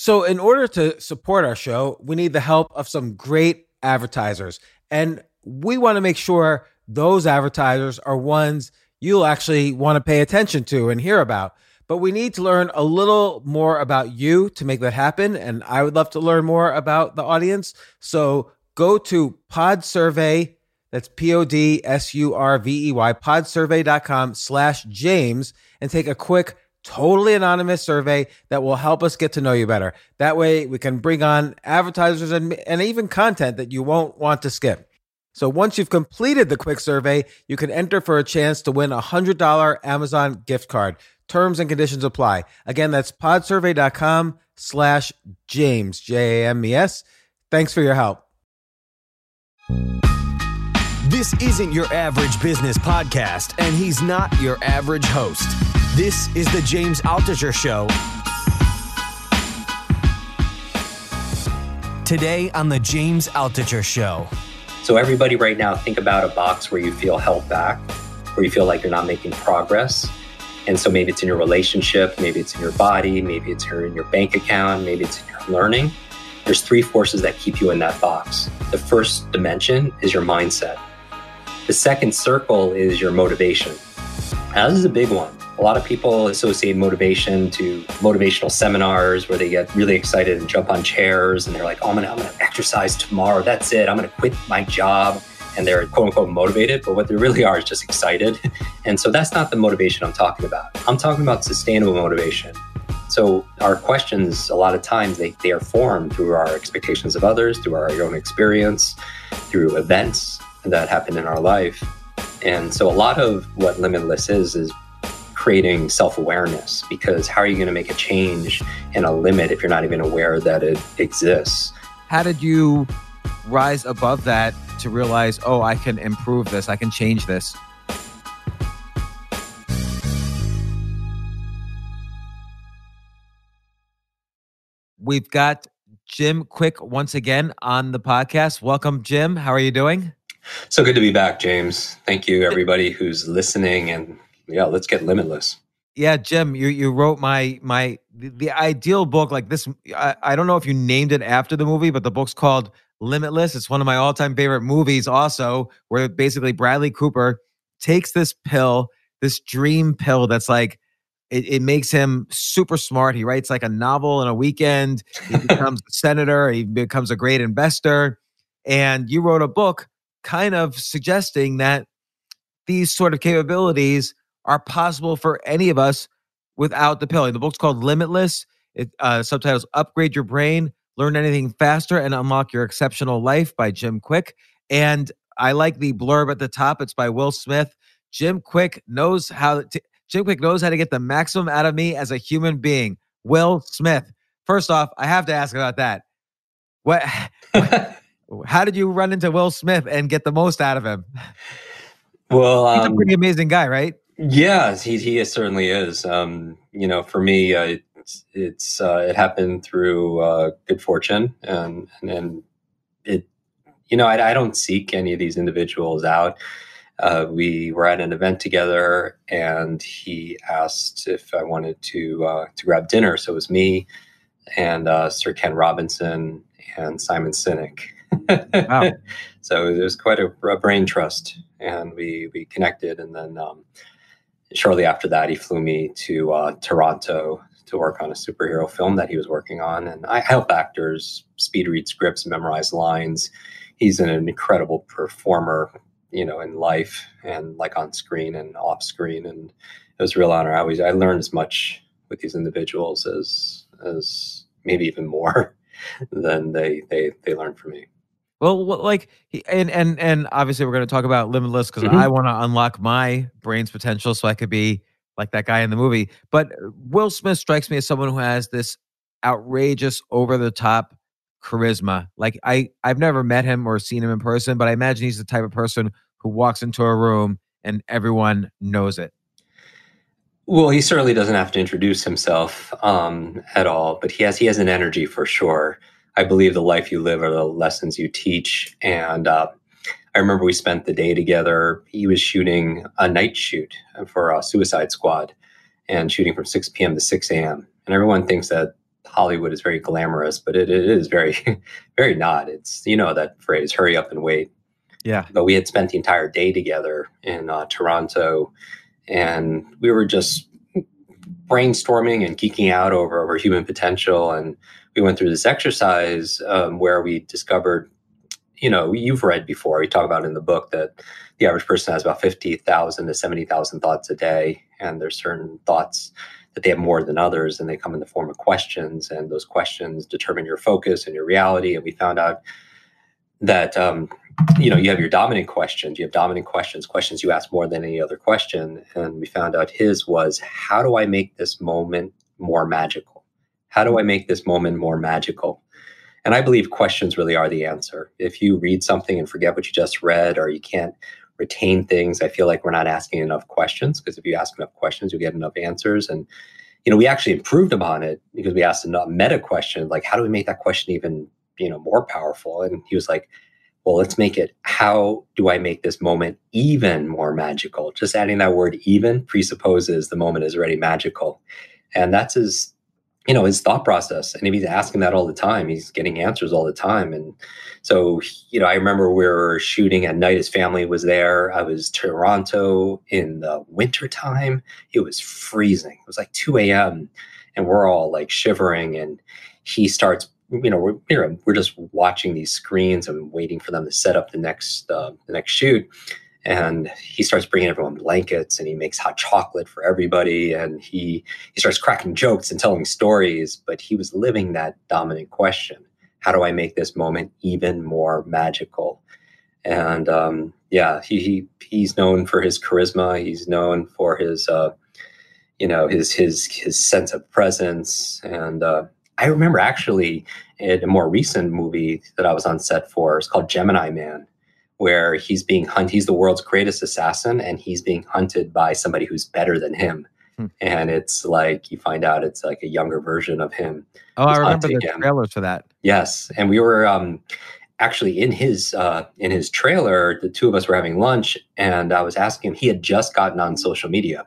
So, in order to support our show, we need the help of some great advertisers. And we want to make sure those advertisers are ones you'll actually want to pay attention to and hear about. But we need to learn a little more about you to make that happen. And I would love to learn more about the audience. So, go to Pod Survey. That's P O D S U R V E Y, podsurvey.com slash James, and take a quick totally anonymous survey that will help us get to know you better. That way we can bring on advertisers and, and even content that you won't want to skip. So once you've completed the quick survey, you can enter for a chance to win a $100 Amazon gift card. Terms and conditions apply. Again, that's podsurvey.com slash James, J-A-M-E-S. Thanks for your help. This isn't your average business podcast, and he's not your average host. This is the James Altucher Show. Today on the James Altucher Show. So, everybody, right now, think about a box where you feel held back, where you feel like you're not making progress. And so, maybe it's in your relationship, maybe it's in your body, maybe it's in your bank account, maybe it's in your learning. There's three forces that keep you in that box. The first dimension is your mindset, the second circle is your motivation. Now, this is a big one a lot of people associate motivation to motivational seminars where they get really excited and jump on chairs and they're like, oh, I'm gonna, I'm gonna exercise tomorrow. That's it. I'm gonna quit my job. And they're quote unquote motivated, but what they really are is just excited. And so that's not the motivation I'm talking about. I'm talking about sustainable motivation. So our questions, a lot of times, they, they are formed through our expectations of others, through our own experience, through events that happen in our life. And so a lot of what Limitless is, is creating self awareness because how are you going to make a change in a limit if you're not even aware that it exists? How did you rise above that to realize, oh, I can improve this, I can change this? We've got Jim Kwik once again on the podcast. Welcome, Jim. How are you doing? So good to be back, James. Thank you, everybody who's listening and yeah, let's get limitless. Yeah, Jim, you you wrote my my the, the ideal book like this. I, I don't know if you named it after the movie, but the book's called Limitless. It's one of my all time favorite movies. Also, where basically Bradley Cooper takes this pill, this dream pill that's like it, it, makes him super smart. He writes like a novel in a weekend. He becomes a senator. He becomes a great investor. And you wrote a book kind of suggesting that these sort of capabilities are possible for any of us without the pill. The book's called Limitless. It uh, subtitles Upgrade Your Brain, Learn Anything Faster, and Unlock Your Exceptional Life by Jim Kwik. And I like the blurb at the top. It's by Will Smith. Jim Kwik knows how to, Jim Kwik knows how to get the maximum out of me as a human being. Will Smith. First off, I have to ask about that. What how did you run into Will Smith and get the most out of him? Well, he's um, a pretty amazing guy, right? Yeah, he he certainly is. Um, you know, for me, uh, it's, it's uh, it happened through uh, good fortune, and and, and it, you know, I, I, don't seek any of these individuals out. Uh, we were at an event together, and he asked if I wanted to uh, to grab dinner. So it was me and uh, Sir Ken Robinson and Simon Sinek. wow. so it was quite a, a, brain trust, and we we connected, and then. Um, shortly after that, he flew me to uh, Toronto to work on a superhero film that he was working on. And I help actors speed read scripts, memorize lines. He's an incredible performer, you know, in life and like on screen and off screen. And it was a real honor. I always I learned as much with these individuals as as maybe even more than they they they learned from me. Well, like, and and and obviously we're going to talk about limitless because mm-hmm. I want to unlock my brain's potential so I could be like that guy in the movie. But Will Smith strikes me as someone who has this outrageous, over the top charisma. Like I, I've never met him or seen him in person, but I imagine he's the type of person who walks into a room and everyone knows it. Well, he certainly doesn't have to introduce himself um, at all, but he has he has an energy for sure. I believe the life you live are the lessons you teach, and uh, I remember we spent the day together. He was shooting a night shoot for a Suicide Squad, and shooting from 6 p.m. to 6 a.m. And everyone thinks that Hollywood is very glamorous, but it, it is very, very not. It's you know that phrase, "Hurry up and wait." Yeah. But we had spent the entire day together in uh, Toronto, and we were just brainstorming and geeking out over over human potential. And we went through this exercise um, where we discovered, you know, you've read before. We talk about in the book that the average person has about fifty thousand to seventy thousand thoughts a day, and there's certain thoughts that they have more than others and they come in the form of questions and those questions determine your focus and your reality and we found out that um, you know you have your dominant questions you have dominant questions questions you ask more than any other question and we found out his was how do i make this moment more magical how do hmm. i make this moment more magical and i believe questions really are the answer if you read something and forget what you just read or you can't retain things. I feel like we're not asking enough questions because if you ask enough questions, you get enough answers. And you know, we actually improved upon it because we asked a meta question, like how do we make that question even you know more powerful? And he was like, well, let's make it how do I make this moment even more magical? Just adding that word even presupposes the moment is already magical. And that's his you know his thought process and if he's asking that all the time he's getting answers all the time. And so you know i remember we were shooting at night his family was there. I was toronto in the wintertime it was freezing. It was like 2 a.m and we're all like shivering and he starts you know we're, we're just watching these screens and waiting for them to set up the next uh, the next shoot and he starts bringing everyone blankets and he makes hot chocolate for everybody. And he he starts cracking jokes and telling stories but he was living that dominant question. How do i make this moment even more magical? And um, yeah he, he he's known for his charisma. He's known for his uh, you know his his his sense of presence. And uh, i remember actually in a more recent movie that i was on set for it's called gemini man where he's being hunted. He's the world's greatest assassin, and he's being hunted by somebody who's better than him. Hmm. And it's like you find out it's like a younger version of him. Oh, I remember the him. trailers for that. Yes, and we were um, actually in his uh, in his trailer. The two of us were having lunch, and I was asking him. He had just gotten on social media.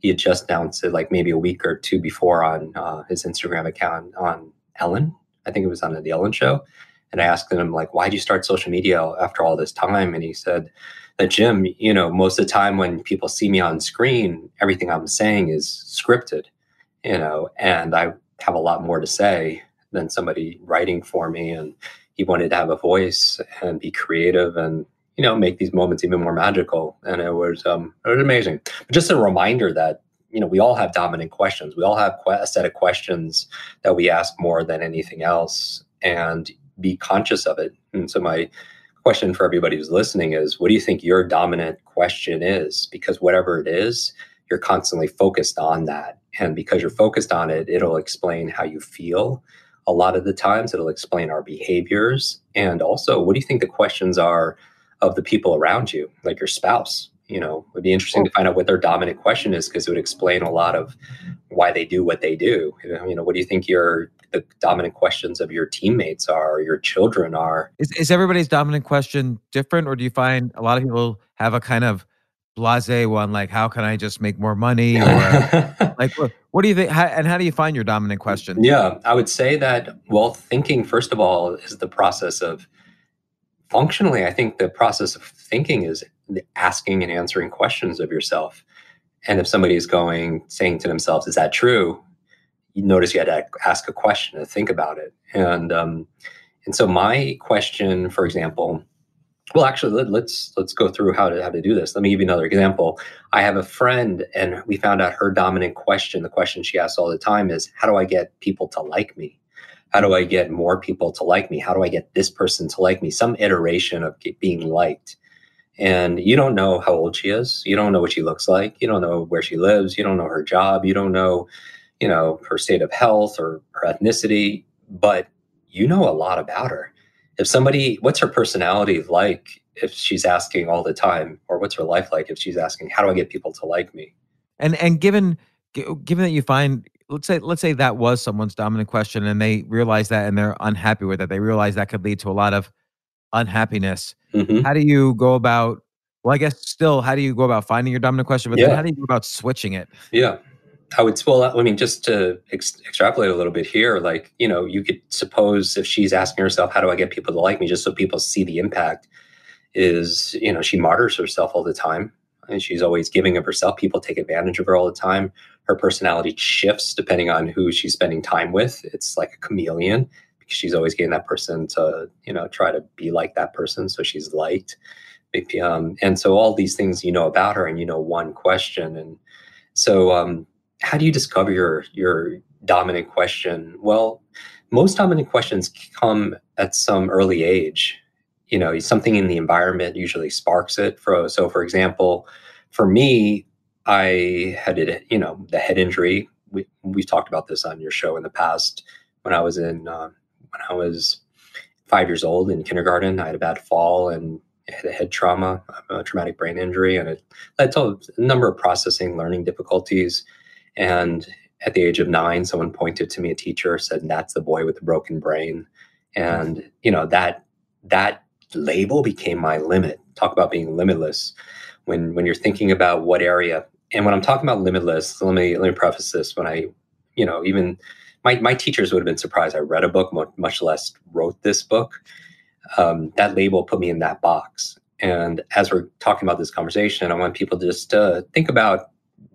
He had just announced it like maybe a week or two before on uh, his Instagram account on Ellen. I think it was on the Ellen show and I asked him, like, why did you start social media after all this time? And he said that, Jim, you know, most of the time when people see me on screen, everything I'm saying is scripted, you know, and I have a lot more to say than somebody writing for me. And he wanted to have a voice and be creative and, you know, make these moments even more magical. And it was, um, it was amazing. But just a reminder that, you know, we all have dominant questions. We all have a set of questions that we ask more than anything else. And be conscious of it. And so my question for everybody who's listening is what do you think your dominant question is? Because whatever it is, you're constantly focused on that. And because you're focused on it, it'll explain how you feel. A lot of the times, it'll explain our behaviors. And also, what do you think the questions are of the people around you, like your spouse? You know, it'd be interesting to oh. find out what their dominant question is because it would explain a lot of why they do what they do. You know, what do you think your the dominant questions of your teammates are, or your children are. Is, is everybody's dominant question different, or do you find a lot of people have a kind of blase one, like how can I just make more money, or like what, what, do you think? How, and how do you find your dominant question? Yeah, I would say that well, thinking first of all is the process of functionally. I think the process of thinking is asking and answering questions of yourself. And if somebody is going saying to themselves, "Is that true?" You notice you had to ask a question to think about it. And um, and so my question, for example, well, actually, let, us let's, let's go through how to how to do this. Let me give you another example. I have a friend, and we found out her dominant question. The question she asks all the time is, "How do I get people to like me? How do I get more people to like me? How do I get this person to like me?" Some iteration of being liked. and you don't know how old she is you don't know what she looks like you don't know where she lives you don't know her job you don't know you know her state of health or her ethnicity but you know a lot about her if somebody what's her personality like if she's asking all the time or what's her life like if she's asking how do i get people to like me and and given given that you find let's say let's say that was someone's dominant question and they realize that and they're unhappy with it they realize that could lead to a lot of unhappiness mm-hmm. how do you go about well i guess still how do you go about finding your dominant question but yeah. then how do you go about switching it yeah I would well, I mean, just to ex- extrapolate a little bit here, like you know, you could suppose if she's asking herself, "How do I get people to like me?" Just so people see the impact, is you know, she martyrs herself all the time, and she's always giving of herself. People take advantage of her all the time. Her personality shifts depending on who she's spending time with. It's like a chameleon because she's always getting that person to you know try to be like that person, so she's liked. Um, and so all these things you know about her, and you know one question, and so um, how do you discover your your dominant question? Well, most dominant questions come at some early age. You know, something in the environment usually sparks it. For so, for example, for me, I had it. You know, the head injury. We we've talked about this on your show in the past. When I was in uh, when I was five years old in kindergarten, I had a bad fall and had a head trauma, a traumatic brain injury, and it led to a number of processing, learning difficulties and at the age of nine, someone pointed to me, a teacher said, That's the boy with the broken brain. And, you know, that that label became my limit. Talk about being limitless. When when you're thinking about what area, and when I'm talking about limitless, let me let me preface this. When I, you know, even my my teachers would have been surprised I read a book, much less wrote this book. Um, that label put me in that box. And as we're talking about this conversation, I want people to just uh, think about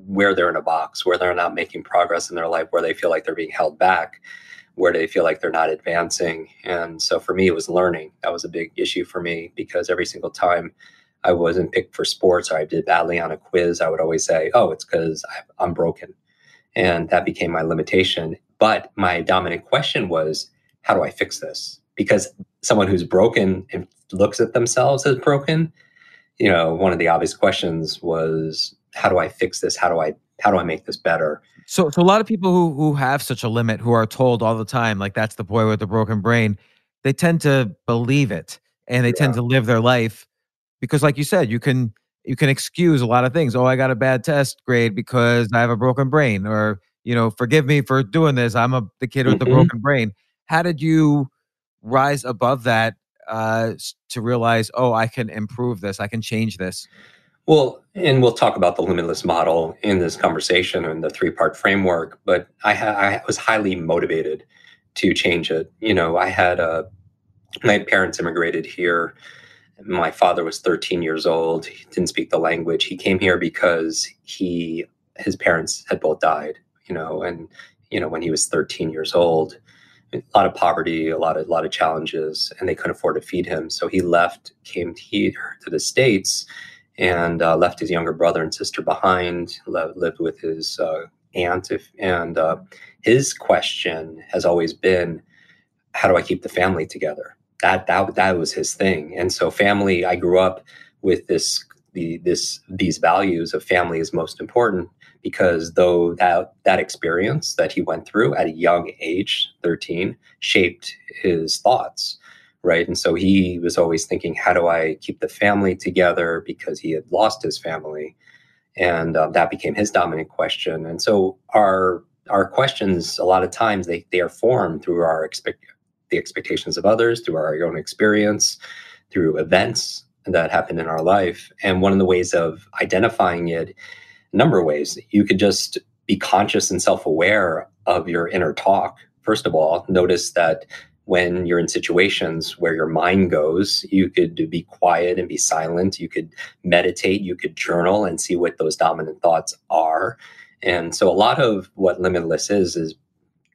where they're in a box, where they're not making progress in their life, where they feel like they're being held back, where they feel like they're not advancing. And so for me, it was learning. That was a big issue for me because every single time I wasn't picked for sports or I did badly on a quiz, I would always say, oh, it's because I'm broken. And that became my limitation. But my dominant question was, how do I fix this? Because someone who's broken and looks at themselves as broken, you know, one of the obvious questions was, how do I fix this? How do I how do I make this better? So so a lot of people who who have such a limit who are told all the time like that's the boy with the broken brain, they tend to believe it and they yeah. tend to live their life because like you said, you can you can excuse a lot of things. Oh, I got a bad test grade because I have a broken brain or you know, forgive me for doing this. I'm a the kid with mm-hmm. the broken brain. How did you rise above that uh, to realize, oh, I can improve this. I can change this. Well, and we'll talk about the limitless model in this conversation and the three part framework, but I, ha- I was highly motivated to change it. You know, I had a, uh, my parents immigrated here. My father was 13 years old. He didn't speak the language. He came here because he, his parents had both died, you know, and, you know, when he was 13 years old, a lot of poverty, a lot of, a lot of challenges, and they couldn't afford to feed him. So he left, came here to the States and uh, left his younger brother and sister behind, lived with his uh, aunt. If, and uh, his question has always been, how do I keep the family together? That, that, that was his thing. And so family, I grew up with this, the, this, these values of family is most important because though that, that experience that he went through at a young age, 13, shaped his thoughts right? And so he was always thinking, how do I keep the family together because he had lost his family, and uh, that became his dominant question. And so our our questions a lot of times they they are formed through our expect the expectations of others, through our own experience, through events that happen in our life. And one of the ways of identifying it, a number of ways, you could just be conscious and self aware of your inner talk. First of all, notice that when you're in situations where your mind goes, you could be quiet and be silent. You could meditate, you could journal and see what those dominant thoughts are. And so, a lot of what Limitless is, is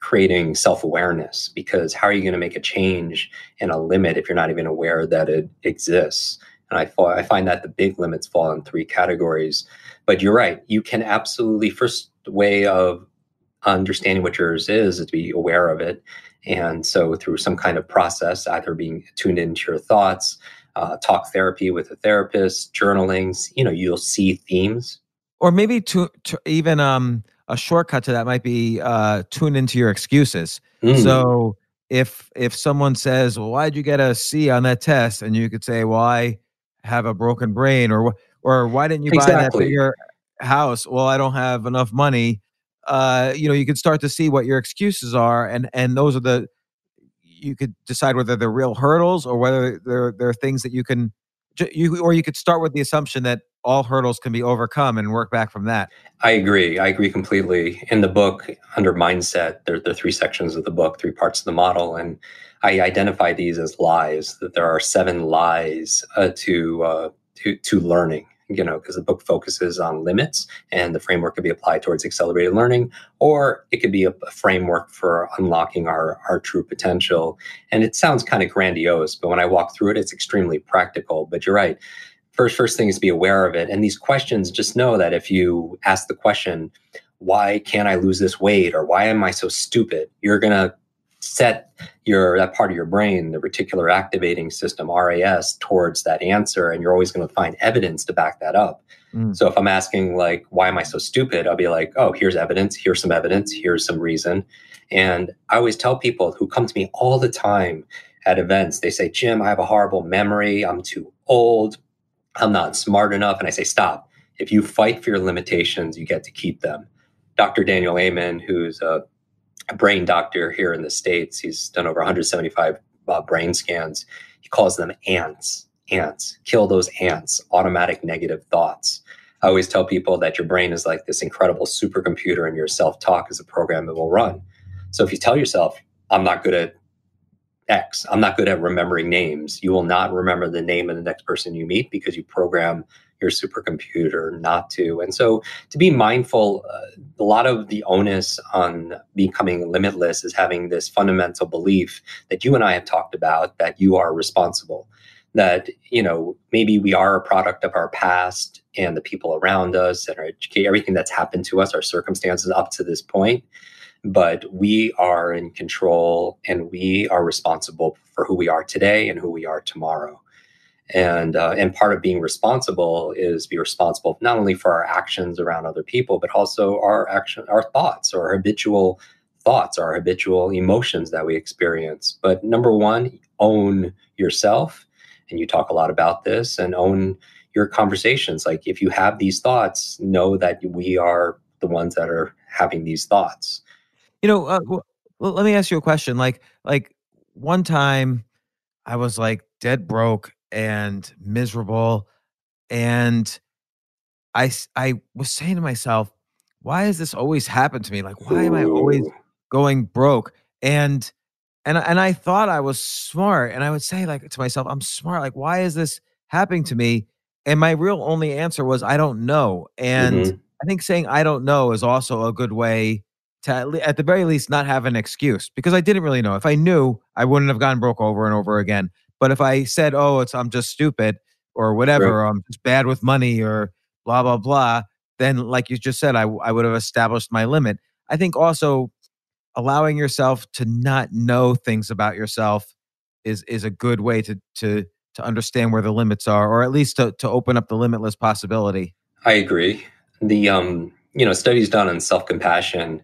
creating self awareness because how are you going to make a change in a limit if you're not even aware that it exists? And I, I find that the big limits fall in three categories. But you're right, you can absolutely, first way of understanding what yours is is to be aware of it and so, through some kind of process, either being tuned into your thoughts, uh, talk therapy with a therapist, journalings. You know, you'll see themes. Or maybe to, to even um, a shortcut to that might be uh, tune into your excuses. Mm. So if if someone says, "Well, why'd you get a C on that test?" and you could say, "Well, I have a broken brain," or or why didn't you exactly. buy that bigger house? Well, I don't have enough money. Uh, you know, you can start to see what your excuses are, and and those are the you could decide whether they're real hurdles or whether they're they're things that you can you or you could start with the assumption that all hurdles can be overcome and work back from that. I agree. I agree completely. In the book, under mindset, there, there are three sections of the book, three parts of the model, and I identify these as lies. That there are seven lies uh, to uh, to to learning you know, because the book focuses on limits and the framework could be applied towards accelerated learning, or it could be a, a framework for unlocking our, our true potential. And it sounds kind of grandiose, but when I walk through it, it's extremely practical. But you're right. First, first thing is be aware of it. And these questions, just know that if you ask the question, why can't I lose this weight? Or why am I so stupid? You're going to set your that part of your brain, the reticular activating system (RAS), towards that answer, and you're always going to find evidence to back that up. Mm. So if I'm asking like, "Why am I so stupid?" I'll be like, "Oh, here's evidence. Here's some evidence. Here's some reason." And I always tell people who come to me all the time at events, they say, "Jim, I have a horrible memory. I'm too old. I'm not smart enough." And I say, "Stop. If you fight for your limitations, you get to keep them." Dr. Daniel Amen, who's a a brain doctor here in the States. He's done over 175 uh, brain scans. He calls them ants, ants. Kill those ants, automatic negative thoughts. I always tell people that your brain is like this incredible supercomputer and your self talk is a program that will run. So if you tell yourself, I'm not good at X, I'm not good at remembering names, you will not remember the name of the next person you meet because you program your supercomputer not to. And so to be mindful, uh, a lot of the onus on becoming limitless is having this fundamental belief that you and I have talked about that you are responsible. That, you know, maybe we are a product of our past and the people around us and our education, everything that's happened to us, our circumstances up to this point but we are in control and we are responsible for who we are today and who we are tomorrow and uh, and part of being responsible is be responsible not only for our actions around other people but also our action our thoughts or habitual thoughts our habitual emotions that we experience. But number one own yourself. And you talk a lot about this and own your conversations. Like if you have these thoughts know that we are the ones that are having these thoughts. You know uh, let me ask you a question. Like like one time i was like dead broke and miserable. And I, I was saying to myself, why has this always happened to me? Like, why am I always going broke? And and and I thought I was smart, and I would say like to myself, I'm smart. Like, why is this happening to me? And my real only answer was, I don't know. And mm-hmm. I think saying I don't know is also a good way to at the very least not have an excuse because I didn't really know. If I knew, I wouldn't have gone broke over and over again. But if I said, "Oh, it's I'm just stupid," or whatever, right. or I'm just bad with money, or blah blah blah, then like you just said, I I would have established my limit. I think also allowing yourself to not know things about yourself is is a good way to to to understand where the limits are, or at least to to open up the limitless possibility. I agree. The um you know studies done on self compassion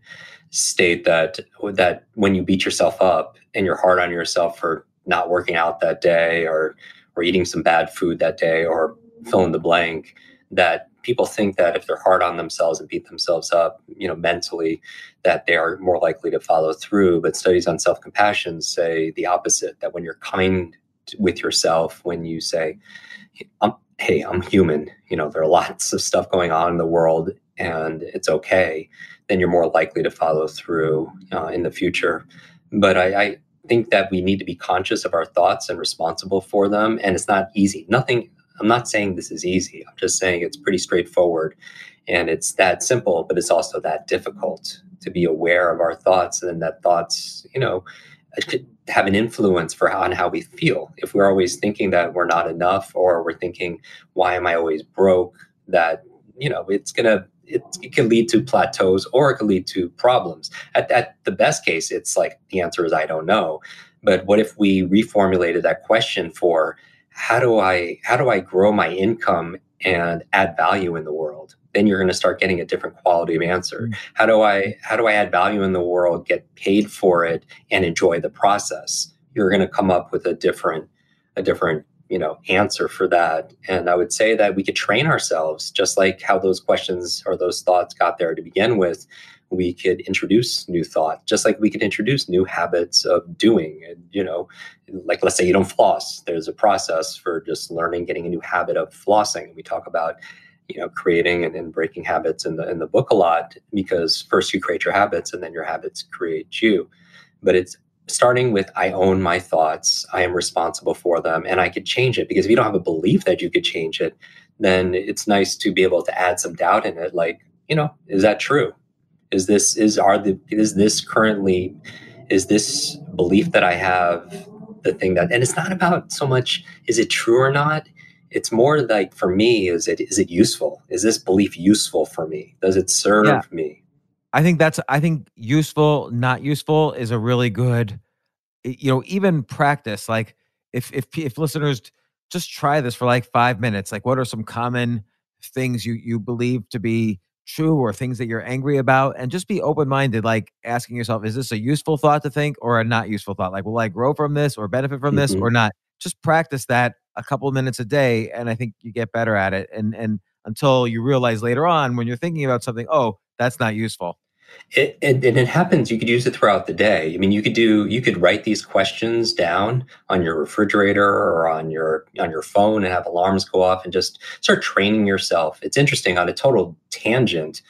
state that that when you beat yourself up and you're hard on yourself for not working out that day or or eating some bad food that day or fill in the blank that people think that if they're hard on themselves and beat themselves up you know mentally that they are more likely to follow through. But studies on self-compassion say the opposite that when you're kind with yourself when you say I'm, hey i'm human you know there are lots of stuff going on in the world and it's okay then you're more likely to follow through uh, in the future. But I, I think that we need to be conscious of our thoughts and responsible for them. And it's not easy. Nothing, I'm not saying this is easy. I'm just saying it's pretty straightforward. And it's that simple, but it's also that difficult to be aware of our thoughts and that thoughts, you know, have an influence for how, on how we feel. If we're always thinking that we're not enough or we're thinking, why am I always broke? That, you know, it's going to it, it, can lead to plateaus or it can lead to problems. At, at the best case, it's like the answer is I don't know. But what if we reformulated that question for how do I how do I grow my income and add value in the world? Then you're going to start getting a different quality of answer. Mm. How do I how do I add value in the world, get paid for it, and enjoy the process? You're going to come up with a different a different you know answer for that. And i would say that we could train ourselves just like how those questions or those thoughts got there to begin with we could introduce new thought just like we could introduce new habits of doing. And you know like let's say you don't floss there's a process for just learning getting a new habit of flossing. And we talk about you know creating and, and breaking habits in the in the book a lot because first you create your habits and then your habits create you. But it's starting with I own my thoughts, I am responsible for them, and I could change it. Because if you don't have a belief that you could change it, then it's nice to be able to add some doubt in it. Like, you know, is that true? Is this is are the is this currently is this belief that I have the thing that and it's not about so much is it true or not? It's more like for me, is it is it useful? Is this belief useful for me? Does it serve yeah. me? I think that's I think useful, not useful is a really good you know, even practice like if if if listeners just try this for like 5 minutes, like what are some common things you you believe to be true or things that you're angry about? And just be open-minded like asking yourself is this a useful thought to think or a not useful thought? Like will i grow from this or benefit from this mm-hmm. or not? Just practice that a couple of minutes a day and i think you get better at it. And and until you realize later on when you're thinking about something oh that's not useful it, and, and it happens. You could use it throughout the day. I mean, you could do. You could write these questions down on your refrigerator or on your on your phone and have alarms go off and just start training yourself. It's interesting. On a total tangent,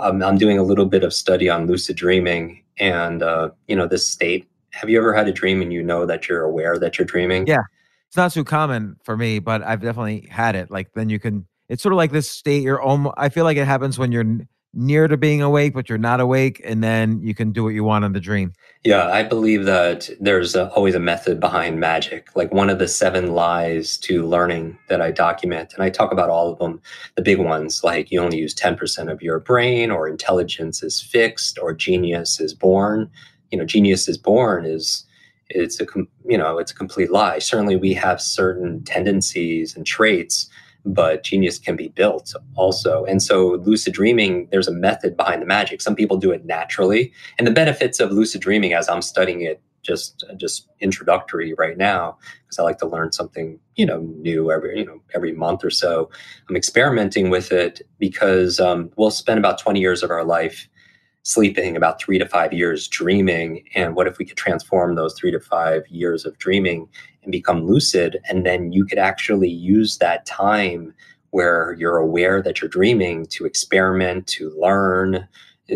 I'm, I'm doing a little bit of study on lucid dreaming and uh, you know this state. Have you ever had a dream and you know that you're aware that you're dreaming? Yeah, it's not too common for me, but I've definitely had it. Like then you can. It's sort of like this state. You're almost. I feel like it happens when you're near to being awake, but you're not awake, and then you can do what you want in the dream. Yeah, I believe that there's a, always a method behind magic. Like one of the seven lies to learning that I document, and I talk about all of them. The big ones, like you only use 10% of your brain, or intelligence is fixed, or genius is born. You know, genius is born is it's a you know it's a complete lie. Certainly, we have certain tendencies and traits but genius can be built also. And so lucid dreaming, there's a method behind the magic. Some people do it naturally. And the benefits of lucid dreaming as I'm studying it just just introductory right now because I like to learn something, you know, new every, you know, every month or so. I'm experimenting with it because um, we'll spend about 20 years of our life sleeping about three to five years dreaming? And what if we could transform those three to five years of dreaming and become lucid? And then you could actually use that time where you're aware that you're dreaming to experiment to learn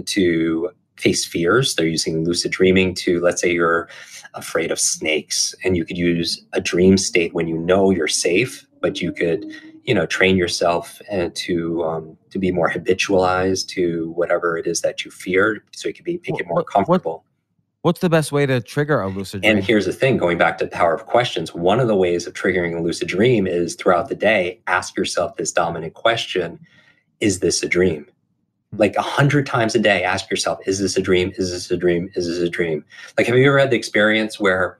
to face fears. They're using lucid dreaming to let's say you're afraid of snakes and you could use a dream state when you know you're safe but you could you know train yourself and to um, to be more habitualized to whatever it is that you fear so you can be make it more comfortable. what's the best way to trigger a lucid dream? and here's the thing going back to the power of questions one of the ways of triggering a lucid dream is throughout the day ask yourself this dominant question is this a dream? Hmm. like a hundred times a day ask yourself is this a dream? Is this a dream? Is this a dream? Like have you ever had the experience where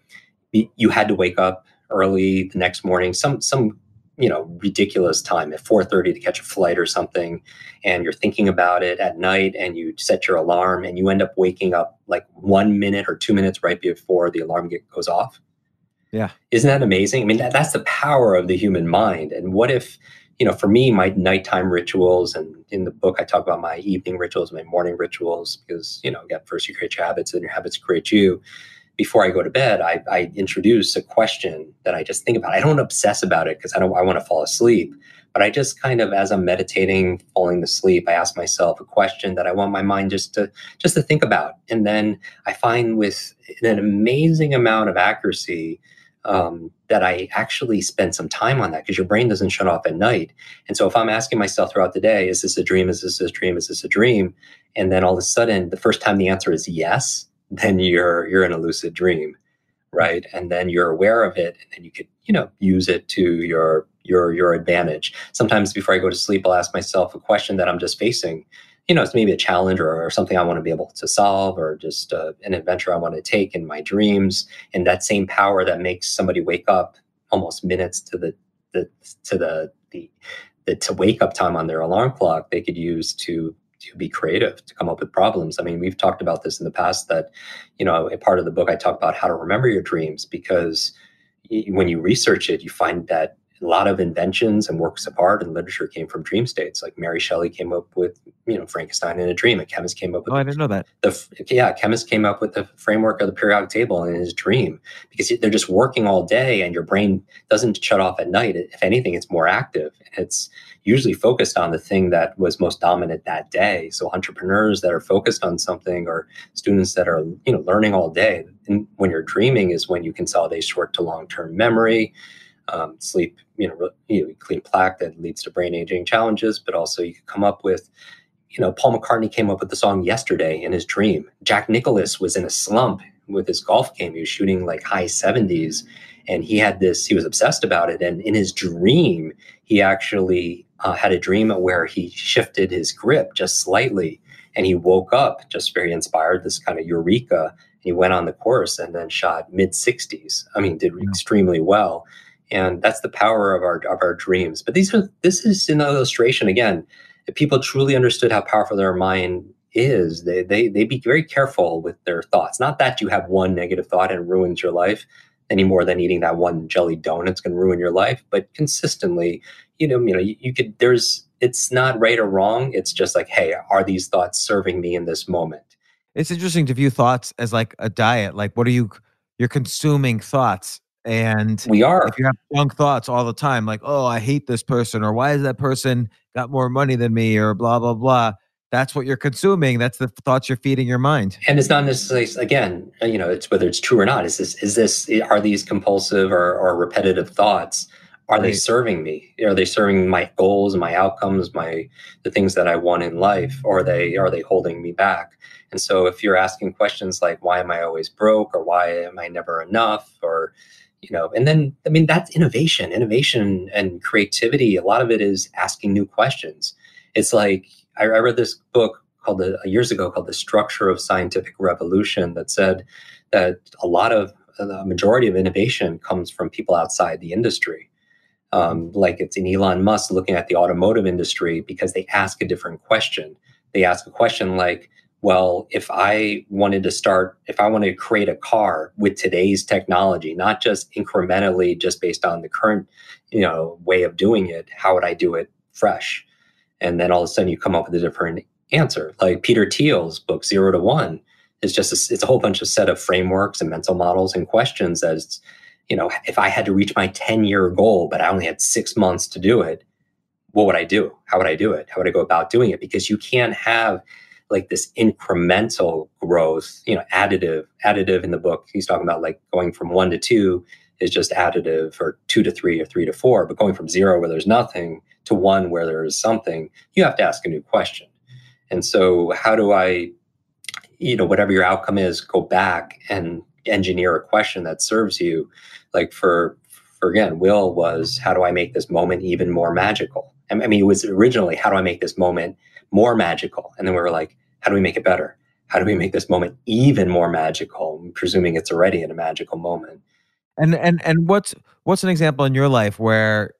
you had to wake up early the next morning some some you know ridiculous time at 4:30 to catch a flight or something and you're thinking about it at night and you set your alarm and you end up waking up like 1 minute or 2 minutes right before the alarm get, goes off? Yeah. Isn't that amazing? I mean that, that's the power of the human mind and what if you know for me my nighttime rituals and in the book i talk about my evening rituals my morning rituals because you know again first you create your habits and your habits create you before I go to bed, I, I introduce a question that I just think about. I don't obsess about it because I don't I want to fall asleep. But I just kind of, as I'm meditating, falling asleep, I ask myself a question that I want my mind just to just to think about. And then I find with an amazing amount of accuracy um, that I actually spend some time on that because your brain doesn't shut off at night. And so if I'm asking myself throughout the day, is this a dream? Is this a dream? Is this a dream? And then all of a sudden, the first time the answer is yes, then you're you're in a lucid dream right? And then you're aware of it and then you could you know use it to your your your advantage. Sometimes before i go to sleep i'll ask myself a question that i'm just facing. You know it's maybe a challenge or, or something i want to be able to solve or just uh, an adventure i want to take in my dreams. And that same power that makes somebody wake up almost minutes to the the to the the, the to wake up time on their alarm clock they could use to to be creative to come up with problems. I mean we've talked about this in the past that you know a part of the book i talk about how to remember your dreams because when you research it you find that a lot of inventions and works of art and literature came from dream states. Like Mary Shelley came up with, you know, Frankenstein in a dream. A chemist came up with. Oh, I didn't know that. The yeah, chemist came up with the framework of the periodic table in his dream because they're just working all day, and your brain doesn't shut off at night. If anything, it's more active. It's usually focused on the thing that was most dominant that day. So entrepreneurs that are focused on something, or students that are, you know, learning all day. And when you're dreaming is when you consolidate short to long term memory um, sleep, you know, you know, clean plaque that leads to brain aging challenges, but also you could come up with, you know, Paul McCartney came up with the song Yesterday in his dream. Jack Nicklaus was in a slump with his golf game. He was shooting like high 70s and he had this, he was obsessed about it. And in his dream, he actually uh, had a dream where he shifted his grip just slightly and he woke up just very inspired, this kind of eureka. He went on the course and then shot mid 60s. I mean, did extremely well and that's the power of our of our dreams. But these are this is an illustration again if people truly understood how powerful their mind is they they they be very careful with their thoughts. Not that you have one negative thought and ruins your life any more than eating that one jelly donut's going to ruin your life but consistently you know you know you, you could there's it's not right or wrong. It's just like hey are these thoughts serving me in this moment? It's interesting to view thoughts as like a diet. Like what are you you're consuming thoughts and we are. If you have junk thoughts all the time, like, oh, I hate this person, or why is that person got more money than me, or blah, blah, blah. That's what you're consuming. That's the thoughts you're feeding your mind. And it's not necessarily again, uh, you know, it's whether it's true or not. Is this is this are these compulsive or, or repetitive thoughts? Are right. they serving me? Are they serving my goals, my outcomes, my the things that I want in life, or are they are they holding me back? And so, if you're asking questions like, "Why am I always broke?" or "Why am I never enough?" or you know and then i mean that's innovation innovation and creativity. A lot of it is asking new questions. It's like i, I read this book called the years ago called the structure of scientific revolution that said that a lot of the majority of innovation comes from people outside the industry. Um, like it's in elon musk looking at the automotive industry because they ask a different question. They ask a question like well, if I wanted to start, if I wanted to create a car with today's technology, not just incrementally, just based on the current, you know, way of doing it, how would I do it fresh? And then all of a sudden you come up with a different answer. Like Peter Thiel's book, Zero to One, is just a, it's a whole bunch of set of frameworks and mental models and questions as, you know, if I had to reach my 10 year goal, but I only had six months to do it, what would I do? How would I do it? How would I go about doing it? Because you can't have like this incremental growth, you know, additive, additive in the book. He's talking about like going from one to two is just additive or two to three or three to four, but going from zero where there's nothing to one where there is something, you have to ask a new question. And so how do I, you know, whatever your outcome is, go back and engineer a question that serves you? Like for for again, Will was how do I make this moment even more magical? I mean, it was originally how do I make this moment more magical? And then we were like, how do we make it better? How do we make this moment even more magical? presuming it's already in a magical moment. And and and what's what's an example in your life where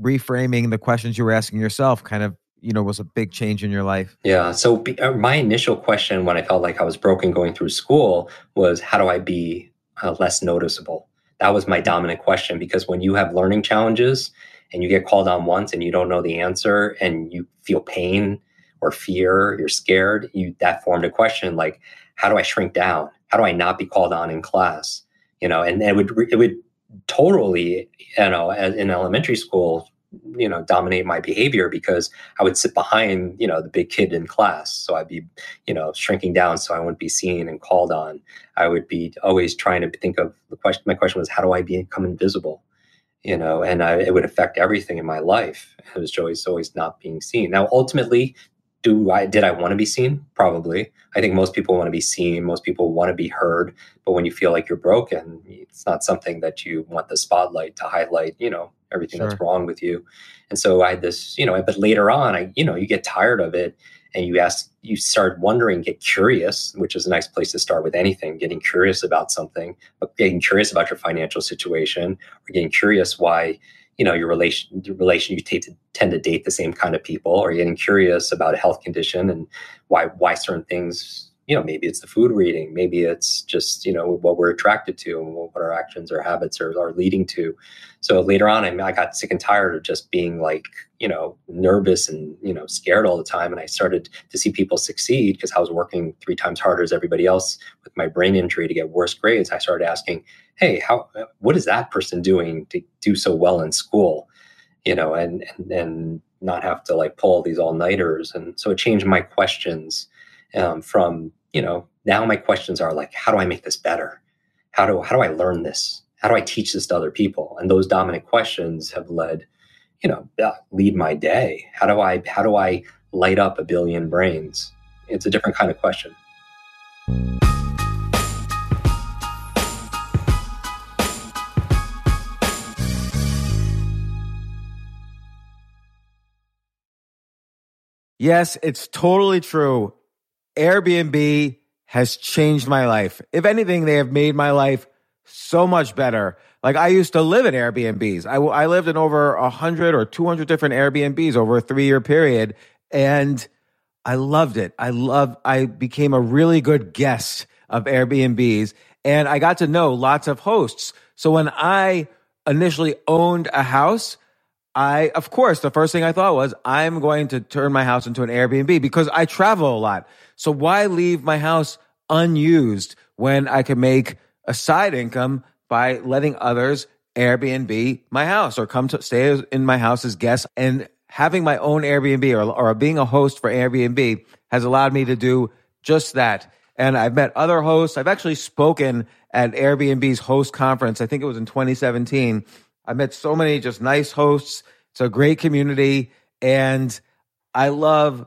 reframing the questions you were asking yourself kind of you know was a big change in your life? Yeah. So be, uh, my initial question when I felt like I was broken going through school was how do I be uh, less noticeable? That was my dominant question because when you have learning challenges and you get called on once and you don't know the answer and you feel pain or fear, you're scared, you that formed a question like, how do I shrink down? How do I not be called on in class? You know, and it would it would totally, you know, in elementary school, you know, dominate my behavior because I would sit behind, you know, the big kid in class. So I'd be, you know, shrinking down so I wouldn't be seen and called on. I would be always trying to think of the question. My question was, how do I become invisible? You know, and I, it would affect everything in my life. It was always always not being seen. Now, ultimately, do I did I want to be seen? Probably. I think most people want to be seen. Most people want to be heard. But when you feel like you're broken, it's not something that you want the spotlight to highlight. You know everything sure. that's wrong with you. And so I had this, you know. But later on, I, you know, you get tired of it, and you ask, you start wondering, get curious, which is a nice place to start with anything, getting curious about something, but getting curious about your financial situation, or getting curious why you know your relation your relation you to, tend to date the same kind of people? Or you're getting curious about a health condition and why why certain things you know maybe it's the food we're eating maybe it's just you know what we're attracted to and what our actions or habits are, are leading to. So later on I, I got sick and tired of just being like you know nervous and you know scared all the time. And i started to see people succeed because i was working three times harder as everybody else with my brain injury to get worse grades. I started asking hey how what is that person doing to do so well in school? You know and and, and not have to like pull these all-nighters. And so it changed my questions um, from you know now my questions are like how do i make this better? How do how do i learn this? How do i teach this to other people? And those dominant questions have led you know uh, lead my day. How do i how do i light up a billion brains? It's a different kind of question. Yes, it's totally true. Airbnb has changed my life. If anything, they have made my life so much better. Like I used to live in Airbnbs. I, I lived in over 100 or 200 different Airbnbs over a three year period. And I loved it. I love, I became a really good guest of Airbnbs and I got to know lots of hosts. So when I initially owned a house, I, of course, the first thing I thought was, I'm going to turn my house into an Airbnb because I travel a lot. So why leave my house unused when I can make a side income by letting others Airbnb my house or come to stay in my house as guests and having my own Airbnb or, or being a host for Airbnb has allowed me to do just that. And I've met other hosts. I've actually spoken at Airbnb's host conference. I think it was in 2017 I met so many just nice hosts. It's a great community. And I love,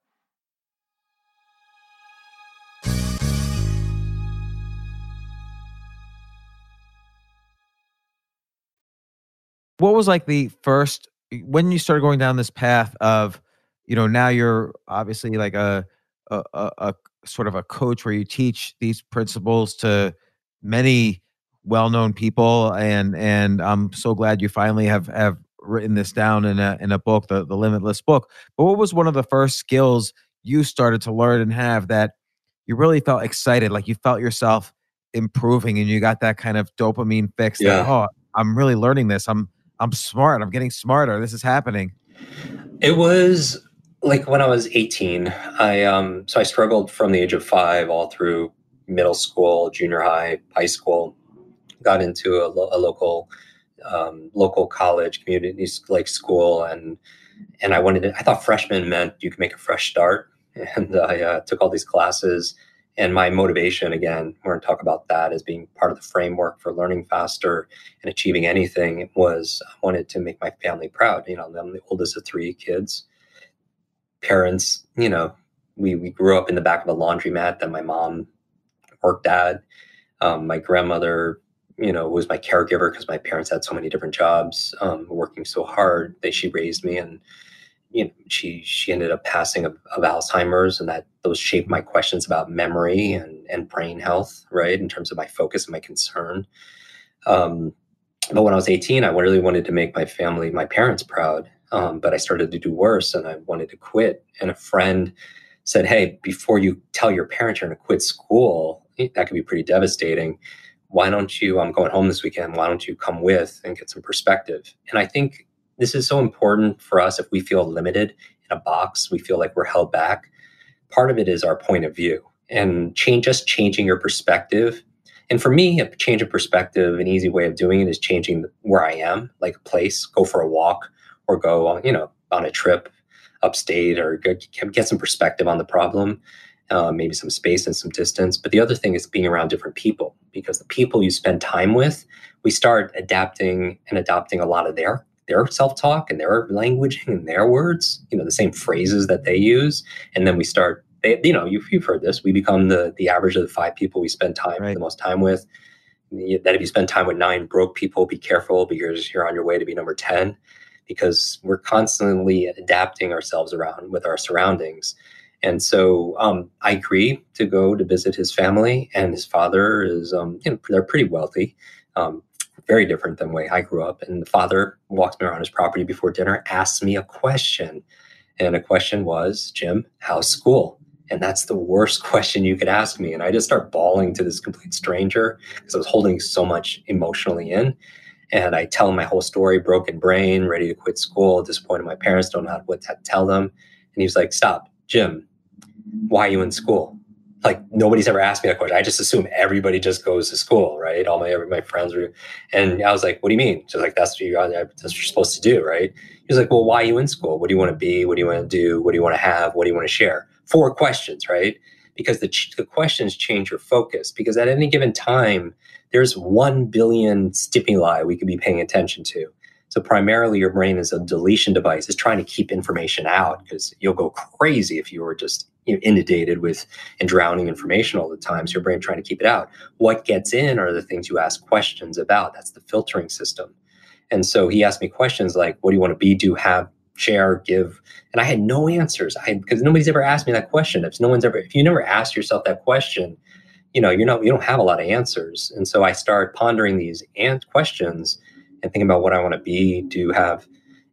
What was like the first when you started going down this path of you know now you're obviously like a a, a, a sort of a coach where you teach these principles to many well-known people and and I'm so glad you finally have have written this down in a in a book the the limitless book. But what was one of the first skills you started to learn and have that you really felt excited like you felt yourself improving and you got that kind of dopamine fix that oh I'm really learning this. I'm I'm smart. I'm getting smarter. This is happening. It was like when I was 18. I um so I struggled from the age of five all through middle school, junior high, high school. Got into a, lo- a local um, local college, community like school, and and I wanted to. I thought freshman meant you could make a fresh start, and I uh, took all these classes. And my motivation, again, we're going to talk about that as being part of the framework for learning faster and achieving anything was I wanted to make my family proud. You know, I'm the oldest of three kids. Parents, you know, we, we grew up in the back of a laundromat that my mom worked at. Um, my grandmother, you know, was my caregiver because my parents had so many different jobs, um, working so hard. that she raised me, and you know, she she ended up passing of, of Alzheimer's, and that those shaped my questions about memory and and brain health, right, in terms of my focus and my concern. Um, but when I was 18, I really wanted to make my family, my parents proud. Um, but I started to do worse and I wanted to quit. And a friend said, Hey, before you tell your parents you're going to quit school, eh, that could be pretty devastating. Why don't you? I'm going home this weekend. Why don't you come with and get some perspective? And I think this is so important for us if we feel limited in a box, we feel like we're held back. Part of it is our point of view and change, just changing your perspective and for me, a change of perspective, an easy way of doing it is changing where I am, like a place, go for a walk or go on, you know, on a trip upstate or get, some perspective on the problem, uh, maybe some space and some distance. But the other thing is being around different people because the people you spend time with, we start adapting and adopting a lot of their their self-talk and their language and their words, you know, the same phrases that they use. And then we start they, you know, you've, you've heard this. We become the the average of the five people we spend time Right. the most time with. That if you spend time with nine broke people, be careful because you're on your way to be number ten. Because we're constantly adapting ourselves around with our surroundings, and so um, I agree to go to visit his family. And his father is, um, you know, they're pretty wealthy, um, very different than way I grew up. And the father walks me around his property before dinner, asks me a question, and a question was, Jim, how's school? And that's the worst question you could ask me. And I just start bawling to this complete stranger because I was holding so much emotionally in. And I tell him my whole story, broken brain, ready to quit school, disappointed my parents, don't know what to tell them. And he was like, Stop, Jim, why are you in school? Like nobody's ever asked me that question. I just assume everybody just goes to school, right? All my my friends were, and I was like, "What do you mean?" She's like, "That's what you that's what you're supposed to do, right?" He was like, "Well, why are you in school? What do you want to be? What do you want to do? What do you want to have? What do you want to share?" Four questions, right? Because the the questions change your focus. Because at any given time, there's one billion stimuli we could be paying attention to. So primarily your brain is a deletion device, It's trying to keep information out because you'll go crazy if you were just you know, inundated with and drowning information all the time. So your brain trying to keep it out. What gets in are the things you ask questions about. That's the filtering system. And so he asked me questions like, what do you want to be, do, have, share, give? And I had no answers. I because nobody's ever asked me that question. If no one's ever, if you never asked yourself that question, you know, you're not, you don't have a lot of answers. And so I started pondering these ant questions and thinking about what I want to be, do, have.